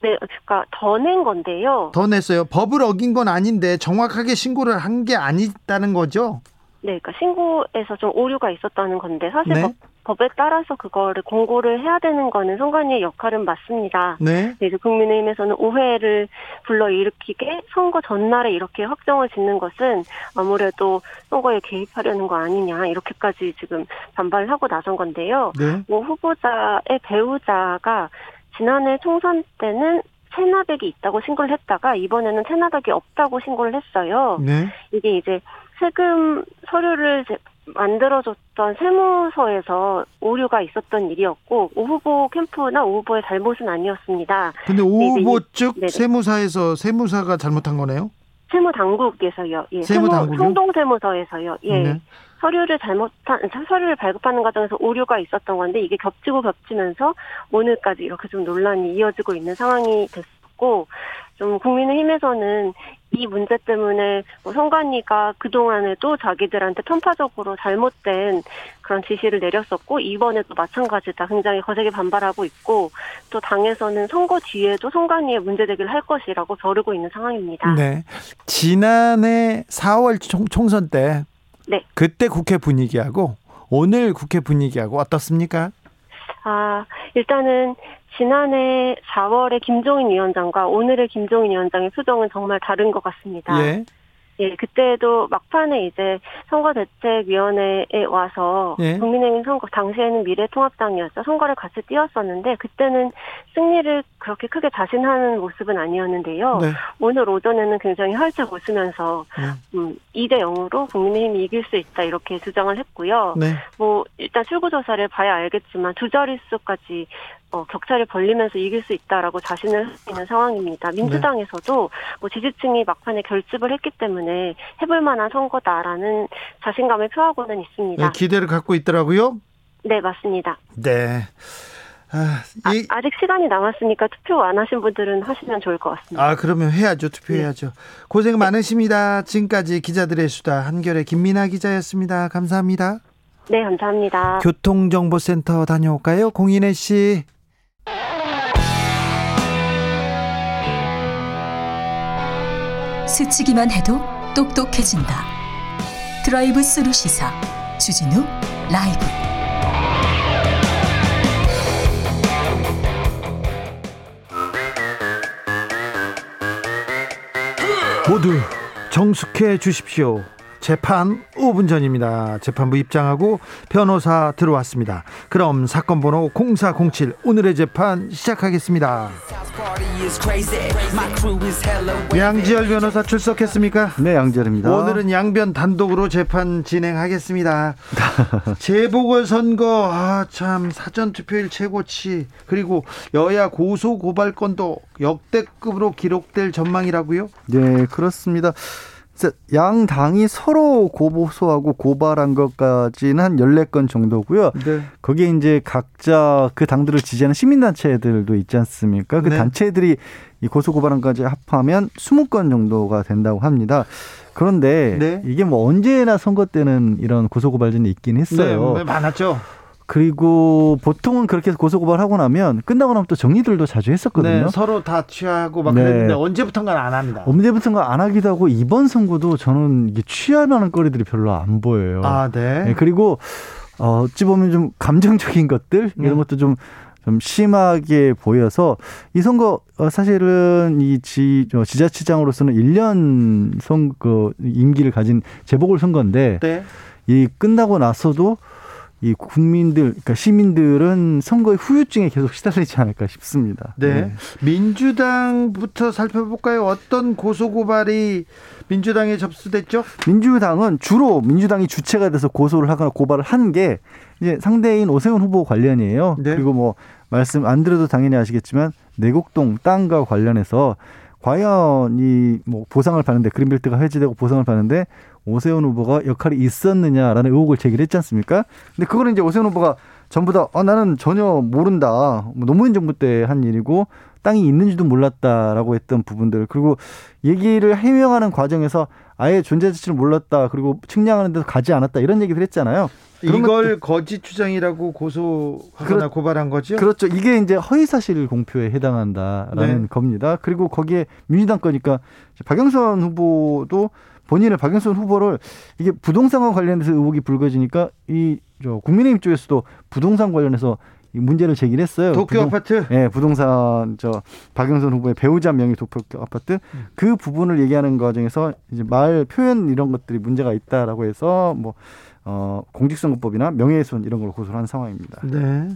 네, 그러니까 더 낸 건데요. 더 냈어요. 법을 어긴 건 아닌데 정확하게 신고를 한 게 아니다는 거죠? 네, 그러니까 신고에서 좀 오류가 있었다는 건데 사실 네? 법, 에 따라서 그거를 공고를 해야 되는 거는 선관위의 역할은 맞습니다. 네. 이제 국민의힘에서는 오해를 불러일으키게 선거 전날에 이렇게 확정을 짓는 것은 아무래도 선거에 개입하려는 거 아니냐 이렇게까지 지금 반발을 하고 나선 건데요. 네. 뭐 후보자의 배우자가 지난해 총선 때는 체납액이 있다고 신고를 했다가 이번에는 체납액이 없다고 신고를 했어요. 네. 이게 이제 세금 서류를 만들어줬던 세무서에서 오류가 있었던 일이었고 오 후보 캠프나 오 후보의 잘못은 아니었습니다. 근데 오 후보 측 네네. 세무사에서 세무사가 잘못한 거네요? 세무 당국에서요. 예. 세무 당국이요? 성동 세무서에서요. 예. 네. 서류를 잘못한 서류를 발급하는 과정에서 오류가 있었던 건데 이게 겹치고 겹치면서 오늘까지 이렇게 좀 논란이 이어지고 있는 상황이 됐었고 좀 국민의힘에서는 이 문제 때문에 뭐 선관위가 그동안에도 자기들한테 편파적으로 잘못된 그런 지시를 내렸었고 이번에도 마찬가지다 굉장히 거세게 반발하고 있고 또 당에서는 선거 뒤에도 선관위에 문제 제기를 할 것이라고 벼르고 있는 상황입니다. 네. 지난해 4월 총, 총선 때 네. 그때 국회 분위기하고 오늘 국회 분위기하고 어떻습니까? 아, 일단은 지난해 4월에 김종인 위원장과 오늘의 김종인 위원장의 표정은 정말 다른 것 같습니다. 예. 예, 그때도 막판에 이제 선거대책위원회에 와서 예. 국민의힘 선거 당시에는 미래통합당이었죠. 선거를 같이 뛰었었는데 그때는 승리를 그렇게 크게 자신하는 모습은 아니었는데요. 네. 오늘 오전에는 굉장히 활짝 웃으면서 네. 음, 2대 0으로 국민의힘이 이길 수 있다 이렇게 주장을 했고요. 네. 뭐 일단 출구 조사를 봐야 알겠지만 두 자릿수까지 어, 격차를 벌리면서 이길 수 있다라고 자신을 하고 있는 상황입니다. 민주당에서도 뭐 지지층이 막판에 결집을 했기 때문에 해볼 만한 선거다라는 자신감을 표하고는 있습니다. 네, 기대를 갖고 있더라고요. 네, 맞습니다. 네. 아, 아, 이, 아 직 시간이 남았으니까 투표 안 하신 분들은 하시면 좋을 것 같습니다. 아 그러면 해야죠. 투표해야죠. 고생 많으십니다. 지금까지 기자들의 수다 한결의 김민아 기자였습니다. 감사합니다. 네, 감사합니다. 교통정보센터 다녀올까요? 공인혜 씨. 스치기만 해도 똑똑해진다. 드라이브 스루 시사 주진우 라이브. 모두 정숙해 주십시오. 재판 5분 전입니다. 재판부 입장하고 변호사 들어왔습니다. 그럼 사건 번호 0407 오늘의 재판 시작하겠습니다. 양지열 변호사 출석했습니까? 네, 양재입니다. 오늘은 양변 단독으로 재판 진행하겠습니다. [LAUGHS] 재보궐 선거 아 참 사전 투표일 최고치 그리고 여야 고소 고발건도 역대급으로 기록될 전망이라고요? 네, 그렇습니다. 양 당이 서로 고소하고 고발한 것까지는 한 14건 정도고요. 네. 거기에 이제 각자 그 당들을 지지하는 시민단체들도 있지 않습니까? 그 네. 단체들이 이 고소 고발안까지 합하면 20건 정도가 된다고 합니다. 그런데 네. 이게 뭐 언제나 선거 때는 이런 고소 고발전이 있긴 했어요. 네, 많았죠. 그리고 보통은 그렇게 해서 고소 고발하고 나면 끝나고 나면 또 정리들도 자주 했었거든요. 네, 서로 다 취하고 막 네. 그랬는데 언제부턴가 안 합니다. 언제부턴가 안 하기도 하고 이번 선거도 저는 이게 취할 만한 거리들이 별로 안 보여요. 아, 네. 네, 그리고 어, 어찌 보면 좀 감정적인 것들 이런 음. 것도 좀, 좀 심하게 보여서 이 선거 어, 사실은 이 지, 저 지자체장으로서는 1년 선거 임기를 가진 재보궐 선거인데 네. 이 끝나고 나서도 이 국민들, 그러니까 시민들은 선거의 후유증에 계속 시달리지 않을까 싶습니다. 네. 민주당부터 살펴볼까요? 어떤 고소 고발이 민주당에 접수됐죠? 민주당은 주로 민주당이 주체가 돼서 고소를 하거나 고발을 한 게 이제 상대인 오세훈 후보 관련이에요. 네. 그리고 뭐 말씀 안 드려도 당연히 아시겠지만 내곡동 땅과 관련해서 과연 이 뭐 보상을 받는데 그린벨트가 해지되고 보상을 받는데 오세훈 후보가 역할이 있었느냐라는 의혹을 제기를 했지 않습니까? 근데 그거는 이제 오세훈 후보가 전부 다 아, 나는 전혀 모른다. 뭐 노무현 정부 때 한 일이고 땅이 있는지도 몰랐다라고 했던 부분들 그리고 얘기를 해명하는 과정에서 아예 존재 자체를 몰랐다 그리고 측량하는 데도 가지 않았다 이런 얘기를 했잖아요. 이걸 거짓 주장이라고 고소하거나 그렇- 고발한 거죠? 그렇죠. 이게 이제 허위 사실 공표에 해당한다라는 네. 겁니다. 그리고 거기에 민주당 거니까 박영선 후보도 본인을 박영선 후보를 이게 부동산과 관련해서 의혹이 불거지니까 이 저 국민의힘 쪽에서도 부동산 관련해서 이 문제를 제기를 했어요. 도쿄 부동- 아파트. 예, 부동산 저 박영선 후보의 배우자 명의 도쿄 아파트 음. 그 부분을 얘기하는 과정에서 이제 말 표현 이런 것들이 문제가 있다라고 해서 뭐 어, 공직선거법이나 명예훼손 이런 걸 고소를 한 상황입니다. 네.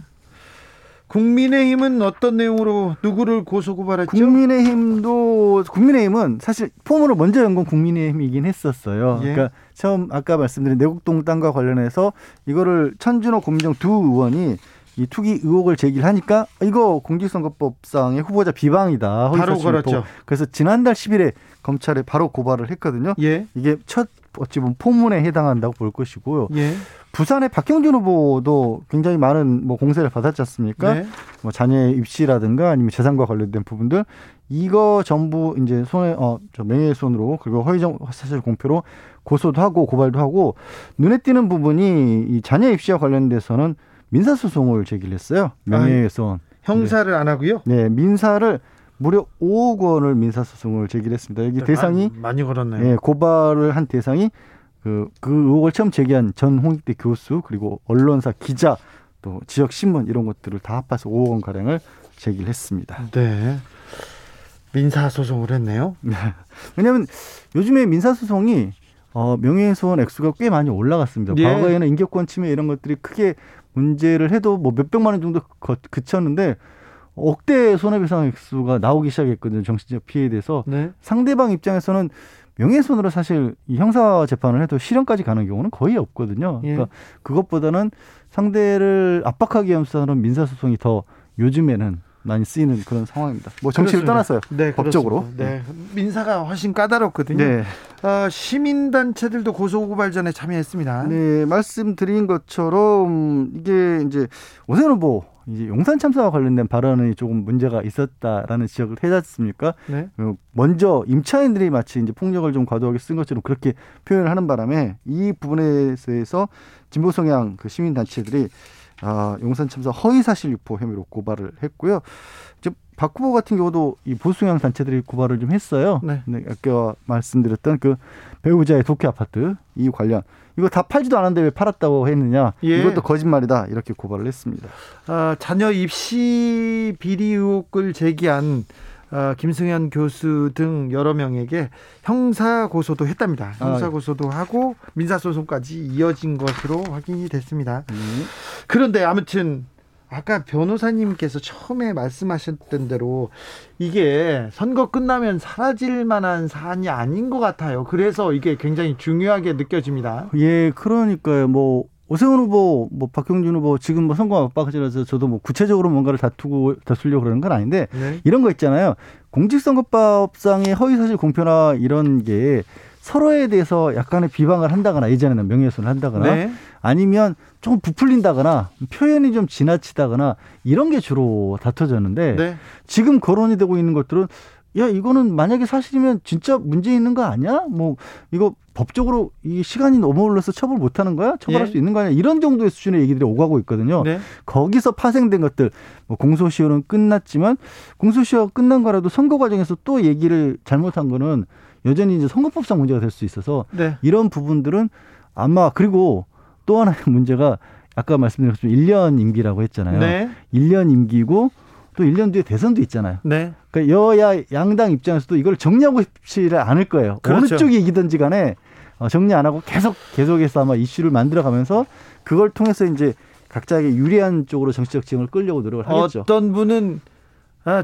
국민의힘은 어떤 내용으로 누구를 고소 고발했죠? 국민의힘도 국민의힘은 사실 폼으로 먼저 연건 국민의힘이긴 했었어요. 예. 그러니까 처음 아까 말씀드린 내곡동 땅과 관련해서 이거를 천준호 고민정 두 의원이 이 투기 의혹을 제기를 하니까 이거 공직선거법상의 후보자 비방이다. 바로. 걸었죠. 그래서 지난달 10일에 검찰에 바로 고발을 했거든요. 예. 이게 첫 어찌 보면 포문에 해당한다고 볼 것이고요. 예. 부산의 박형준 후보도 굉장히 많은 뭐 공세를 받았지 않습니까? 네. 뭐 자녀의 입시라든가 아니면 재산과 관련된 부분들 이거 전부 이제 손에 어저 명예훼손으로 그리고 허위정 사실 공표로 고소도 하고 고발도 하고 눈에 띄는 부분이 이 자녀 입시와 관련돼서는 민사 소송을 제기를 했어요. 명예훼손. 형사를 안 하고요. 네, 민사를 무려 5억 원을 민사 소송을 제기를 했습니다. 여기 대상이 아, 많이 걸었네요. 예, 고발을 한 대상이 그, 그 의혹을 처음 제기한 전 홍익대 교수 그리고 언론사 기자 또 지역 신문 이런 것들을 다 합해서 5억 원 가량을 제기를 했습니다. 네. 민사 소송을 했네요. 왜냐하면 요즘에 민사 소송이 어, 명예훼손 액수가 꽤 많이 올라갔습니다. 예. 과거에는 인격권 침해 이런 것들이 크게 문제를 해도 뭐 몇백만 원 정도 거- 그쳤는데 억대 손해배상 액수가 나오기 시작했거든요. 정신적 피해에 대해서 네. 상대방 입장에서는 명예훼손으로 사실 이 형사 재판을 해도 실형까지 가는 경우는 거의 없거든요. 예. 그러니까 그것보다는 상대를 압박하기 위한 수사는 민사 소송이 더 요즘에는 많이 쓰이는 그런 상황입니다. 뭐 정치를 그렇습니다. 떠났어요. 네, 법적으로. 그렇습니다. 네. 민사가 훨씬 까다롭거든요. 네. 어, 시민단체들도 고소고발전에 참여했습니다. 네, 말씀드린 것처럼 이게 이제 오세훈 후보 이제 용산 참사와 관련된 발언이 조금 문제가 있었다라는 지적을 해지 않습니까? 네. 어, 먼저 임차인들이 마치 이제 폭력을 좀 과도하게 쓴 것처럼 그렇게 표현을 하는 바람에 이 부분에 대해서 진보 성향 그 시민 단체들이 아, 용산 참사 허위 사실 유포 혐의로 고발을 했고요. 이제 박 후보 같은 경우도 이 보수 성향 단체들이 고발을 좀 했어요. 네. 아까 말씀드렸던 그 배우자의 독해 아파트 이 관련 이거 다 팔지도 않았는데 왜 팔았다고 했느냐? 예. 이것도 거짓말이다 이렇게 고발을 했습니다. 어, 자녀 입시 비리 의혹을 제기한 어, 김승현 교수 등 여러 명에게 형사 고소도 했답니다. 형사 아, 예. 고소도 하고 민사 소송까지 이어진 것으로 확인이 됐습니다. 음. 그런데 아무튼 아까 변호사님께서 처음에 말씀하셨던 대로 이게 선거 끝나면 사라질 만한 사안이 아닌 것 같아요. 그래서 이게 굉장히 중요하게 느껴집니다. 예, 그러니까요. 뭐 오세훈 후보, 뭐 박형준 후보 지금 뭐 선거 압박이라서 저도 뭐 구체적으로 뭔가를 다투고 다투려고 그러는 건 아닌데 네. 이런 거 있잖아요. 공직선거법상의 허위사실 공표나 이런 게 서로에 대해서 약간의 비방을 한다거나 예전에는 명예훼손을 한다거나 네. 아니면 조금 부풀린다거나 표현이 좀 지나치다거나 이런 게 주로 다퉈졌는데 네. 지금 거론이 되고 있는 것들은 야 이거는 만약에 사실이면 진짜 문제 있는 거 아니야? 뭐 이거 법적으로 이 시간이 너무 흘러서 처벌 못 하는 거야? 처벌할 예. 수 있는 거 아니야? 이런 정도의 수준의 얘기들이 오가고 있거든요. 네. 거기서 파생된 것들 뭐 공소시효는 끝났지만 공소시효가 끝난 거라도 선거 과정에서 또 얘기를 잘못한 거는 여전히 이제 선거법상 문제가 될 수 있어서 네. 이런 부분들은 아마 그리고 또 하나의 [LAUGHS] 문제가 아까 것처럼 1년 임기라고 했잖아요. 네. 1년 임기고 또 1년 뒤에 대선도 있잖아요. 네. 그러니까 여야 양당 입장에서도 이걸 정리하고 싶지를 않을 거예요. 그렇죠. 어느 쪽이 이기든지 간에 어, 정리 안 하고 계속 계속해서 아마 이슈를 만들어 가면서 그걸 통해서 이제 각자에게 유리한 쪽으로 정치적 지형을 끌려고 노력을 하겠죠. 어떤 분은 아,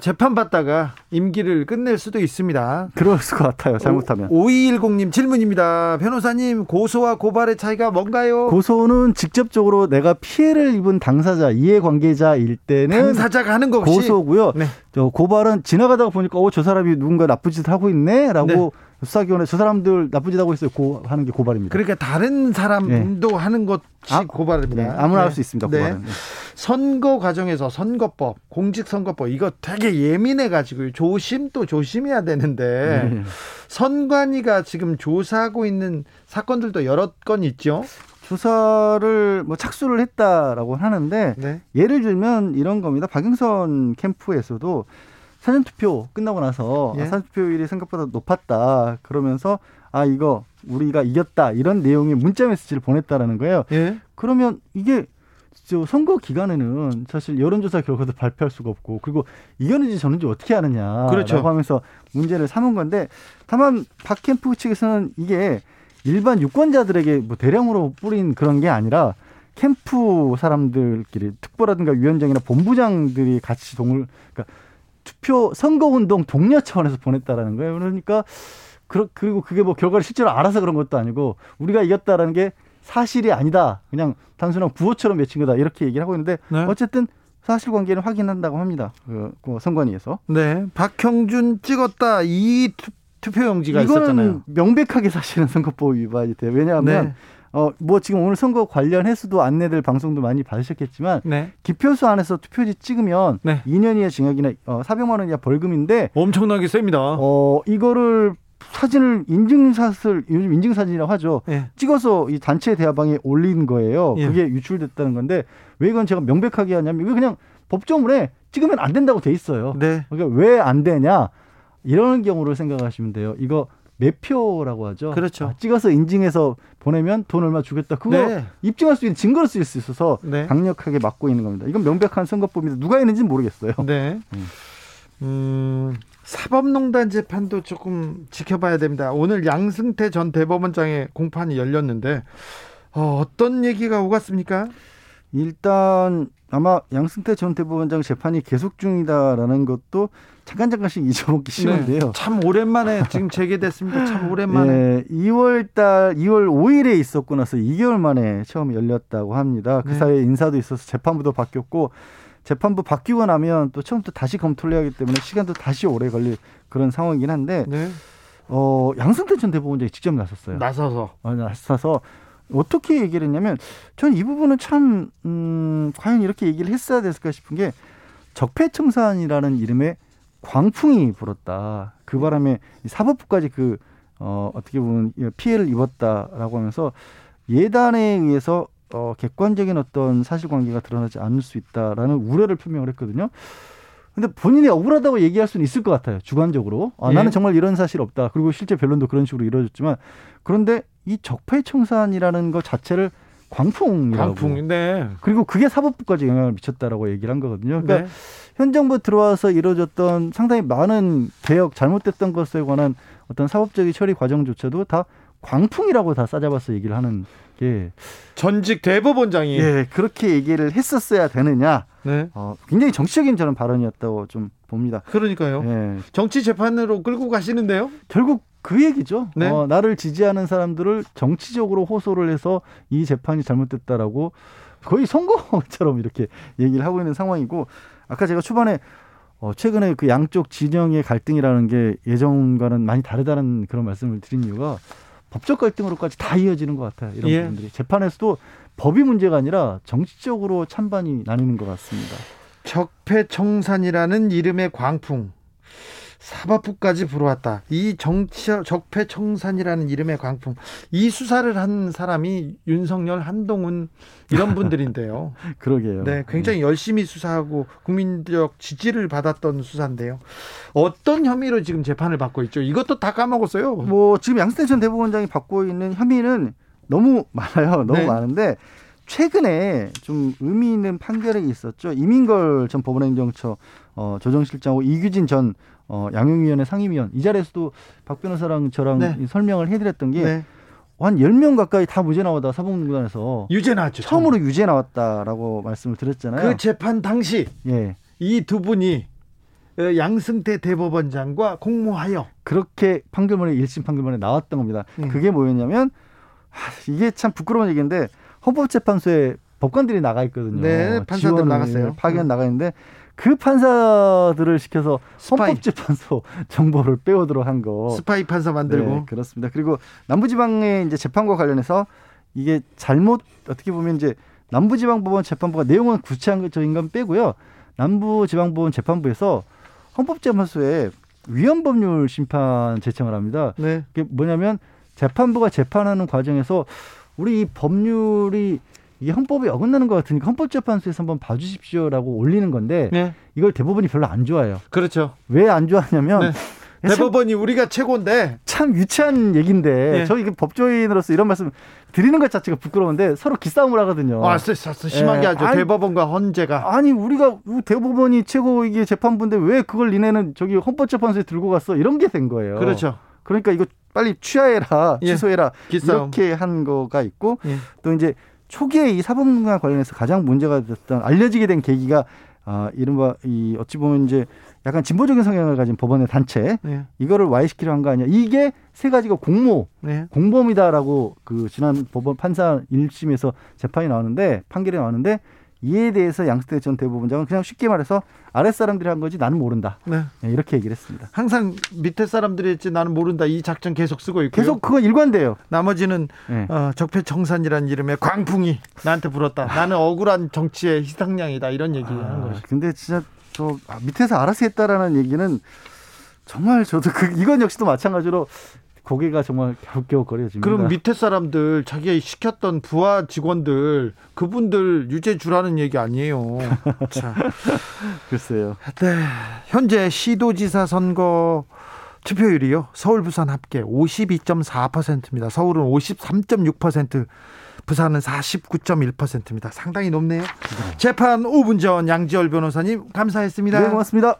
재판 받다가 임기를 끝낼 수도 있습니다. 그럴 것 같아요. 잘못하면. 5210님 질문입니다. 변호사님 고소와 고발의 차이가 뭔가요? 고소는 직접적으로 내가 피해를 입은 당사자, 이해관계자일 때는 당사자가 하는 것이 고소고요. 네. 저 고발은 지나가다가 보니까 어 저 사람이 누군가 나쁜 짓 하고 있네라고 네. 수사기관에 저 사람들 나쁜 짓 하고 있어요. 고 하는 게 고발입니다. 그러니까 다른 사람도 하는 것이 아, 고발입니다. 네, 아무나 네. 할수 있습니다. 네. 고발은. 네. 선거 과정에서 선거법, 공직선거법 이거 되게 예민해 가지고 조심 또 조심해야 되는데 네. 선관위가 지금 조사하고 있는 사건들도 여러 건 있죠. 조사를 뭐 착수를 했다라고 하는데 네. 예를 들면 이런 겁니다. 박영선 캠프에서도 사전 투표 끝나고 나서 예. 아, 사전 투표율이 생각보다 높았다. 그러면서 아 이거 우리가 이겼다 이런 내용의 문자 메시지를 보냈다라는 거예요. 예. 그러면 이게 저 선거 기간에는 사실 여론조사 결과도 발표할 수가 없고 그리고 이겼는지 졌는지 어떻게 아느냐 그렇죠. 하면서 문제를 삼은 건데 다만 박 캠프 측에서는 이게 일반 유권자들에게 뭐 대량으로 뿌린 그런 게 아니라 캠프 사람들끼리 특보라든가 위원장이나 본부장들이 같이 동을 그러니까 투표 선거운동 동료 차원에서 보냈다라는 거예요. 그러니까 그리고 그게 뭐 결과를 실제로 알아서 그런 것도 아니고 우리가 이겼다라는 게 사실이 아니다. 그냥 단순한 구호처럼 외친 거다. 이렇게 얘기를 하고 있는데 네. 어쨌든 사실관계는 확인한다고 합니다. 그, 그 선관위에서. 네, 박형준 찍었다 이 투표용지가 있었잖아요. 명백하게 사실은 선거법 위반이 돼요. 왜냐하면 네. 어, 뭐 지금 오늘 선거 관련해서도 안내들 방송도 많이 받으셨겠지만 네. 기표수 안에서 투표지 찍으면 네. 2년 이하 징역이나 어, 400만 원 이하 벌금인데 엄청나게 셉니다. 어, 이거를 사진을 인증샷을 요즘 인증사진이라고 하죠. 예. 찍어서 이 단체 대화방에 올린 거예요. 예. 그게 유출됐다는 건데 왜 이건 제가 명백하게 하냐면 이거 그냥 법조문에 찍으면 안 된다고 돼 있어요. 네. 그러니까 왜 안 되냐 이런 경우를 생각하시면 돼요. 이거 매표라고 하죠. 그렇죠. 아, 찍어서 인증해서 보내면 돈 얼마 주겠다. 그거 네. 입증할 수 있는 증거를 쓸수 있어서 네. 강력하게 막고 있는 겁니다. 이건 명백한 선거법인데 누가 했는지는 모르겠어요. 네. 음. 음, 사법농단 재판도 조금 지켜봐야 됩니다. 오늘 양승태 전 대법원장의 공판이 열렸는데 어, 어떤 얘기가 오갔습니까? 일단 아마 양승태 전 대법원장 재판이 계속 중이다라는 것도 잠깐 잠깐씩 잊어먹기 쉬운데요. 네, 참 오랜만에 지금 재개됐습니다. 참 오랜만에. 네, 2월 달 2월 5일에 있었고 나서 2개월 만에 처음 열렸다고 합니다. 그 네. 사이에 인사도 있어서 재판부도 바뀌었고 재판부 바뀌고 나면 또 처음부터 다시 검토를 해야 하기 때문에 시간도 다시 오래 걸릴 그런 상황이긴 한데 네. 어, 양승태 전 대법원장이 직접 나섰어요. 나서서. 어, 나서서 어떻게 얘기를 했냐면 저는 이 부분은 참 음, 과연 이렇게 얘기를 했어야 됐을까 싶은 게 적폐청산이라는 이름의 광풍이 불었다. 그 바람에 사법부까지 그 어, 어떻게 보면 피해를 입었다라고 하면서 예단에 의해서 어, 객관적인 어떤 사실관계가 드러나지 않을 수 있다라는 우려를 표명을 했거든요. 근데 본인이 억울하다고 얘기할 수는 있을 것 같아요. 주관적으로. 아, 예. 나는 정말 이런 사실 없다. 그리고 실제 변론도 그런 식으로 이루어졌지만 그런데 이 적폐 청산이라는 것 자체를 광풍이라고. 광풍, 네. 그리고 그게 사법부까지 영향을 미쳤다라고 얘기를 한 거거든요. 그러니까 네. 현 정부 들어와서 이루어졌던 상당히 많은 개혁, 잘못됐던 것에 관한 어떤 사법적인 처리 과정조차도 다 광풍이라고 다 싸잡아서 얘기를 하는 게 전직 대법원장이 예 그렇게 얘기를 했었어야 되느냐 네. 어, 굉장히 정치적인 저는 발언이었다고 좀 봅니다. 그러니까요. 예. 정치 재판으로 끌고 가시는데요. 결국 그 얘기죠. 네. 어, 나를 지지하는 사람들을 정치적으로 호소를 해서 이 재판이 잘못됐다라고 거의 선거처럼 이렇게 얘기를 하고 있는 상황이고 아까 제가 초반에 어, 최근에 그 양쪽 진영의 갈등이라는 게 예전과는 많이 다르다는 그런 말씀을 드린 이유가 법적 갈등으로까지 다 이어지는 것 같아요. 이런 예. 부분들이 재판에서도 법이 문제가 아니라 정치적으로 찬반이 나뉘는 것 같습니다. 적폐청산이라는 이름의 광풍. 사법부까지 불어왔다. 이 정치 적폐청산이라는 이름의 광풍. 이 수사를 한 사람이 윤석열, 한동훈 이런 분들인데요. [LAUGHS] 그러게요. 네, 굉장히 열심히 수사하고 국민적 지지를 받았던 수사인데요. 어떤 혐의로 지금 재판을 받고 있죠? 이것도 다 까먹었어요. 뭐 지금 양승태 전 대법원장이 받고 있는 혐의는 너무 많아요. 너무 네. 많은데 최근에 좀 의미 있는 판결이 있었죠. 이민걸 전 법원행정처 어, 조정실장하고 이규진 전 어, 양용위원회 상임위원 이 자리에서도 박 변호사랑 저랑 네. 설명을 해드렸던 게 네. 한 10명 가까이 다 무죄 나오다 사법농단에서 유죄 나왔죠. 처음으로 처음. 유죄 나왔다라고 말씀을 드렸잖아요. 그 재판 당시 예. 이 두 분이 어, 양승태 대법원장과 공모하여 그렇게 판결문에 1심 판결문에 나왔던 겁니다. 음. 그게 뭐였냐면 하, 이게 참 부끄러운 얘기인데 헌법재판소에 법관들이 나가 있거든요. 네, 판사들 나갔어요. 파견 음. 나가 있는데 그 판사들을 시켜서. 헌법재판소 [LAUGHS] 정보를 빼오도록 한 거. 스파이 판사 만들고. 네, 그렇습니다. 그리고 남부지방의 이제 재판과 관련해서 이게 잘못 어떻게 보면 이제 남부지방법원 재판부가 내용은 구체적인 건 빼고요. 남부지방법원 재판부에서 헌법재판소에 위헌법률 심판 제청을 합니다. 네. 그게 뭐냐면 재판부가 재판하는 과정에서 우리 이 법률이 이게 헌법에 어긋나는 것 같으니까 헌법재판소에서 한번 봐주십시오라고 올리는 건데 네. 이걸 대법원이 별로 안 좋아해요. 그렇죠. 왜 안 좋아하냐면 네. 대법원이 우리가 최고인데 참 유치한 얘기인데 네. 저 이게 법조인으로서 이런 말씀 드리는 것 자체가 부끄러운데 서로 기싸움을 하거든요. 아, 심하게 네. 하죠. 아니, 대법원과 헌재가. 아니 우리가 대법원이 최고 이게 재판부인데 왜 그걸 니네는 저기 헌법재판소에 들고 갔어? 이런 게 된 거예요. 그렇죠. 그러니까 이거 빨리 취하해라, 예. 취소해라 예. 이렇게 한 거가 있고 예. 또 이제 초기에 이 사법농단 관련해서 가장 문제가 됐던 알려지게 된 계기가 아, 이른바 이 어찌 보면 이제 약간 진보적인 성향을 가진 법원의 단체 네. 이거를 와해시키려 한 거 아니야. 이게 세 가지가 공모, 네. 공범이다라고 그 지난 법원 판사 1심에서 재판이 나왔는데 판결이 나왔는데 이에 대해서 양승태 전 대법원장은 그냥 쉽게 말해서 아랫 사람들이 한 거지 나는 모른다. 네. 네, 이렇게 얘기를 했습니다. 항상 밑에 사람들이 했지 나는 모른다. 이 작전 계속 쓰고 있고 계속 그건 일관돼요. 나머지는 네. 어, 적폐청산이라는 이름의 광풍이 나한테 불었다. 나는 억울한 정치의 희생양이다. 이런 얘기 아, 하는 거죠. 근데 진짜 저 아, 밑에서 알아서 했다라는 얘기는 정말 저도 그 이건 역시도 마찬가지로 고개가 정말 갸웃갸웃거려집니다. 그럼 밑에 사람들 자기가 시켰던 부하 직원들 그분들 유죄 주라는 얘기 아니에요. [LAUGHS] 자. 글쎄요. 네. 현재 시도지사 선거 투표율이요. 서울 부산 합계 52.4%입니다. 서울은 53.6%, 부산은 49.1%입니다. 상당히 높네요. 네. 재판 5분 전 양지열 변호사님 감사했습니다. 네, 고맙습니다.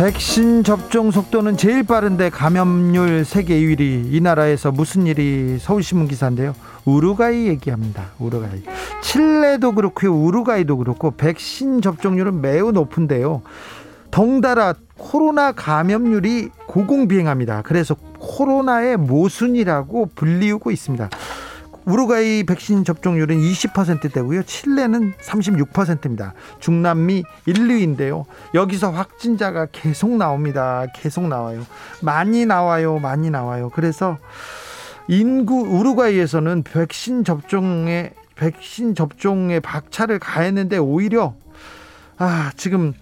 백신 접종 속도는 제일 빠른데 감염률 세계 1위. 이 나라에서 무슨 일이 서울신문 기사인데요. 우루과이 얘기합니다. 우루과이. 칠레도 그렇고요 우루과이도 그렇고 백신 접종률은 매우 높은데요. 덩달아 코로나 감염률이 고공비행합니다. 그래서 코로나의 모순이라고 불리우고 있습니다 우루과이 백신 접종률은 20%대고요. 칠레는 36%입니다. 중남미 1, 2위인데요. 여기서 확진자가 계속 나옵니다. 계속 나와요. 많이 나와요. 많이 나와요. 그래서 인구 우루과이에서는 백신 접종에 백신 접종에 박차를 가했는데 오히려 아, 지금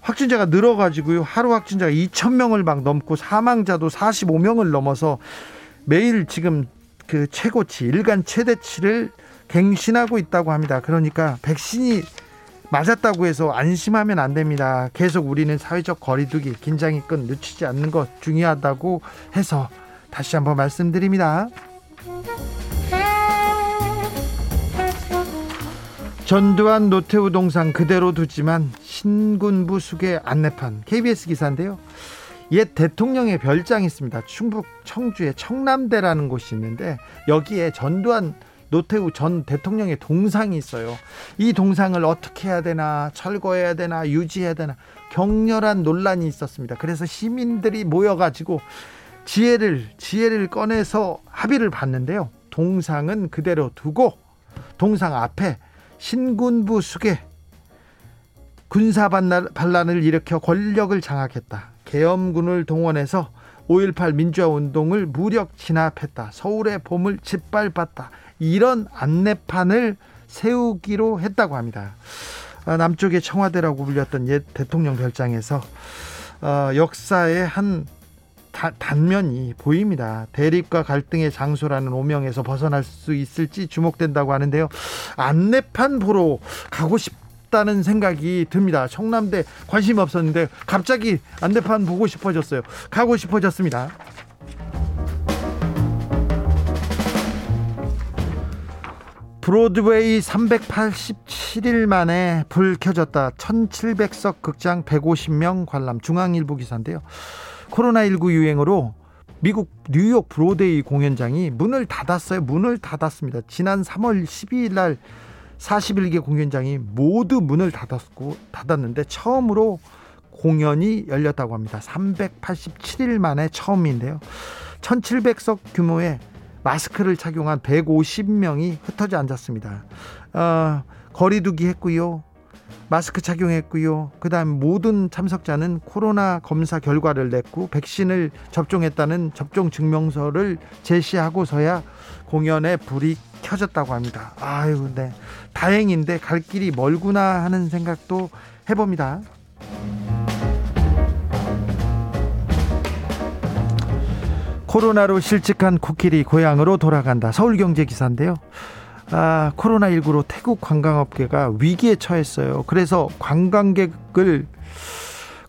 확진자가 늘어가지고요. 하루 확진자가 2천 명을 막 넘고 사망자도 45명을 넘어서 매일 지금 그 최고치 일간 최대치를 갱신하고 있다고 합니다. 그러니까 백신이 맞았다고 해서 안심하면 안 됩니다. 계속 우리는 사회적 거리두기, 긴장의 끈 늦추지 않는 것 중요하다고 해서 다시 한번 말씀드립니다. 전두환 노태우 동상 그대로 두지만 신군부 수계 안내판 KBS 기사인데요. 옛 대통령의 별장이 있습니다. 충북 청주에 청남대라는 곳이 있는데 여기에 전두환 노태우 전 대통령의 동상이 있어요. 이 동상을 어떻게 해야 되나, 철거해야 되나, 유지해야 되나 격렬한 논란이 있었습니다. 그래서 시민들이 모여가지고 지혜를 지혜를 꺼내서 합의를 봤는데요. 동상은 그대로 두고 동상 앞에 신군부 수계 군사 반란을 일으켜 권력을 장악했다. 계엄군을 동원해서 5.18 민주화 운동을 무력 진압했다. 서울의 봄을 짓밟았다. 이런 안내판을 세우기로 했다고 합니다. 아, 남쪽의 청와대라고 불렸던 옛 대통령 별장에서 어, 역사의 한 다, 단면이 보입니다. 대립과 갈등의 장소라는 오명에서 벗어날 수 있을지 주목된다고 하는데요. 안내판 보러 가고 싶 싶다는 생각이 듭니다. 청남대 관심 없었는데 갑자기 안내판 보고 싶어졌어요. 가고 싶어졌습니다. 브로드웨이 387일 만에 불 켜졌다. 1700석 극장 150명 관람 중앙일보 기사인데요. 코로나19 유행으로 미국 뉴욕 브로드웨이 공연장이 문을 닫았어요. 문을 닫았습니다. 지난 3월 12일 날 41개 공연장이 모두 문을 닫았고 닫았는데 처음으로 공연이 열렸다고 합니다. 387일 만에 처음인데요. 1700석 규모의 마스크를 착용한 150명이 흩어져 앉았습니다. 어, 거리두기 했고요. 마스크 착용했고요. 그다음 모든 참석자는 코로나 검사 결과를 냈고 백신을 접종했다는 접종 증명서를 제시하고서야 공연에 불이 켜졌다고 합니다. 아유, 네. 다행인데 갈 길이 멀구나 하는 생각도 해봅니다. 코로나로 실직한 코끼리 고향으로 돌아간다. 서울경제 기사인데요. 아, 코로나19로 태국 관광업계가 위기에 처했어요. 그래서 관광객을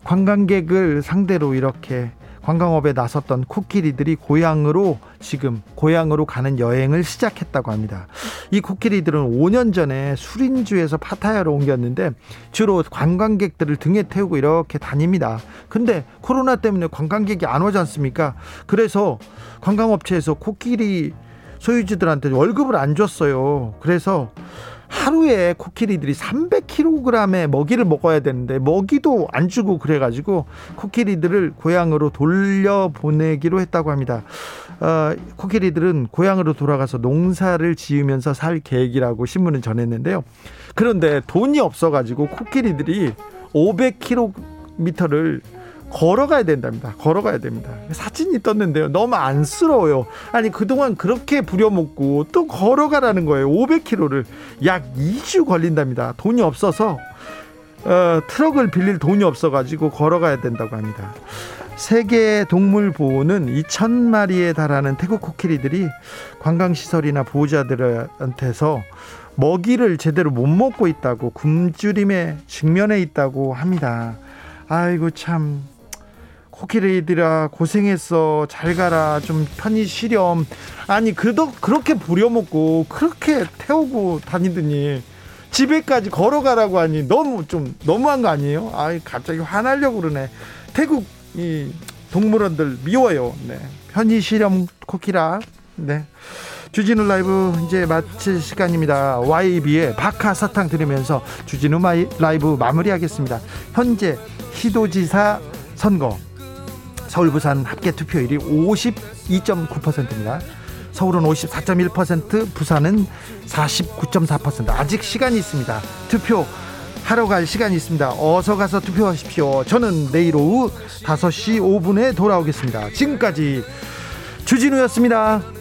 관광객을 상대로 이렇게 관광업에 나섰던 코끼리들이 고향으로 지금 고향으로 가는 여행을 시작했다고 합니다. 이 코끼리들은 5년 전에 수린주에서 파타야로 옮겼는데 주로 관광객들을 등에 태우고 이렇게 다닙니다. 근데 코로나 때문에 관광객이 안 오지 않습니까? 그래서 관광업체에서 코끼리 소유주들한테 월급을 안 줬어요. 그래서 하루에 코끼리들이 300kg의 먹이를 먹어야 되는데 먹이도 안 주고 그래가지고 코끼리들을 고향으로 돌려보내기로 했다고 합니다. 어, 코끼리들은 고향으로 돌아가서 농사를 지으면서 살 계획이라고 신문은 전했는데요. 그런데 돈이 없어가지고 코끼리들이 500km를 걸어가야 된답니다. 걸어가야 됩니다. 사진이 떴는데요. 너무 안쓰러워요. 아니, 그동안 그렇게 부려먹고 또 걸어가라는 거예요. 500km를. 약 2주 걸린답니다. 돈이 없어서, 어, 트럭을 빌릴 돈이 없어가지고 걸어가야 된다고 합니다. 세계 동물 보호는 2천 마리에 달하는 태국 코끼리들이 관광시설이나 보호자들한테서 먹이를 제대로 못 먹고 있다고 굶주림에 직면해 있다고 합니다. 아이고 참 코끼리들아 고생했어. 잘 가라. 좀 편히 쉬렴. 아니 그도 그렇게 부려먹고 그렇게 태우고 다니더니 집에까지 걸어가라고 하니 너무 좀 너무한 거 아니에요? 아 갑자기 화나려고 그러네. 태국 이 동물원들 미워요. 네. 편히 쉬렴 코끼라. 네. 주진우 라이브 이제 마칠 시간입니다. YB의 박하 사탕 들으면서 주진우 마이 라이브 마무리하겠습니다. 현재 시도지사 선거 서울 부산 합계 투표율이 52.9%입니다. 서울은 54.1%, 부산은 49.4%. 아직 시간이 있습니다. 투표 하러 갈 시간이 있습니다. 어서 가서 투표하십시오. 저는 내일 오후 5시 5분에 돌아오겠습니다. 지금까지 주진우였습니다.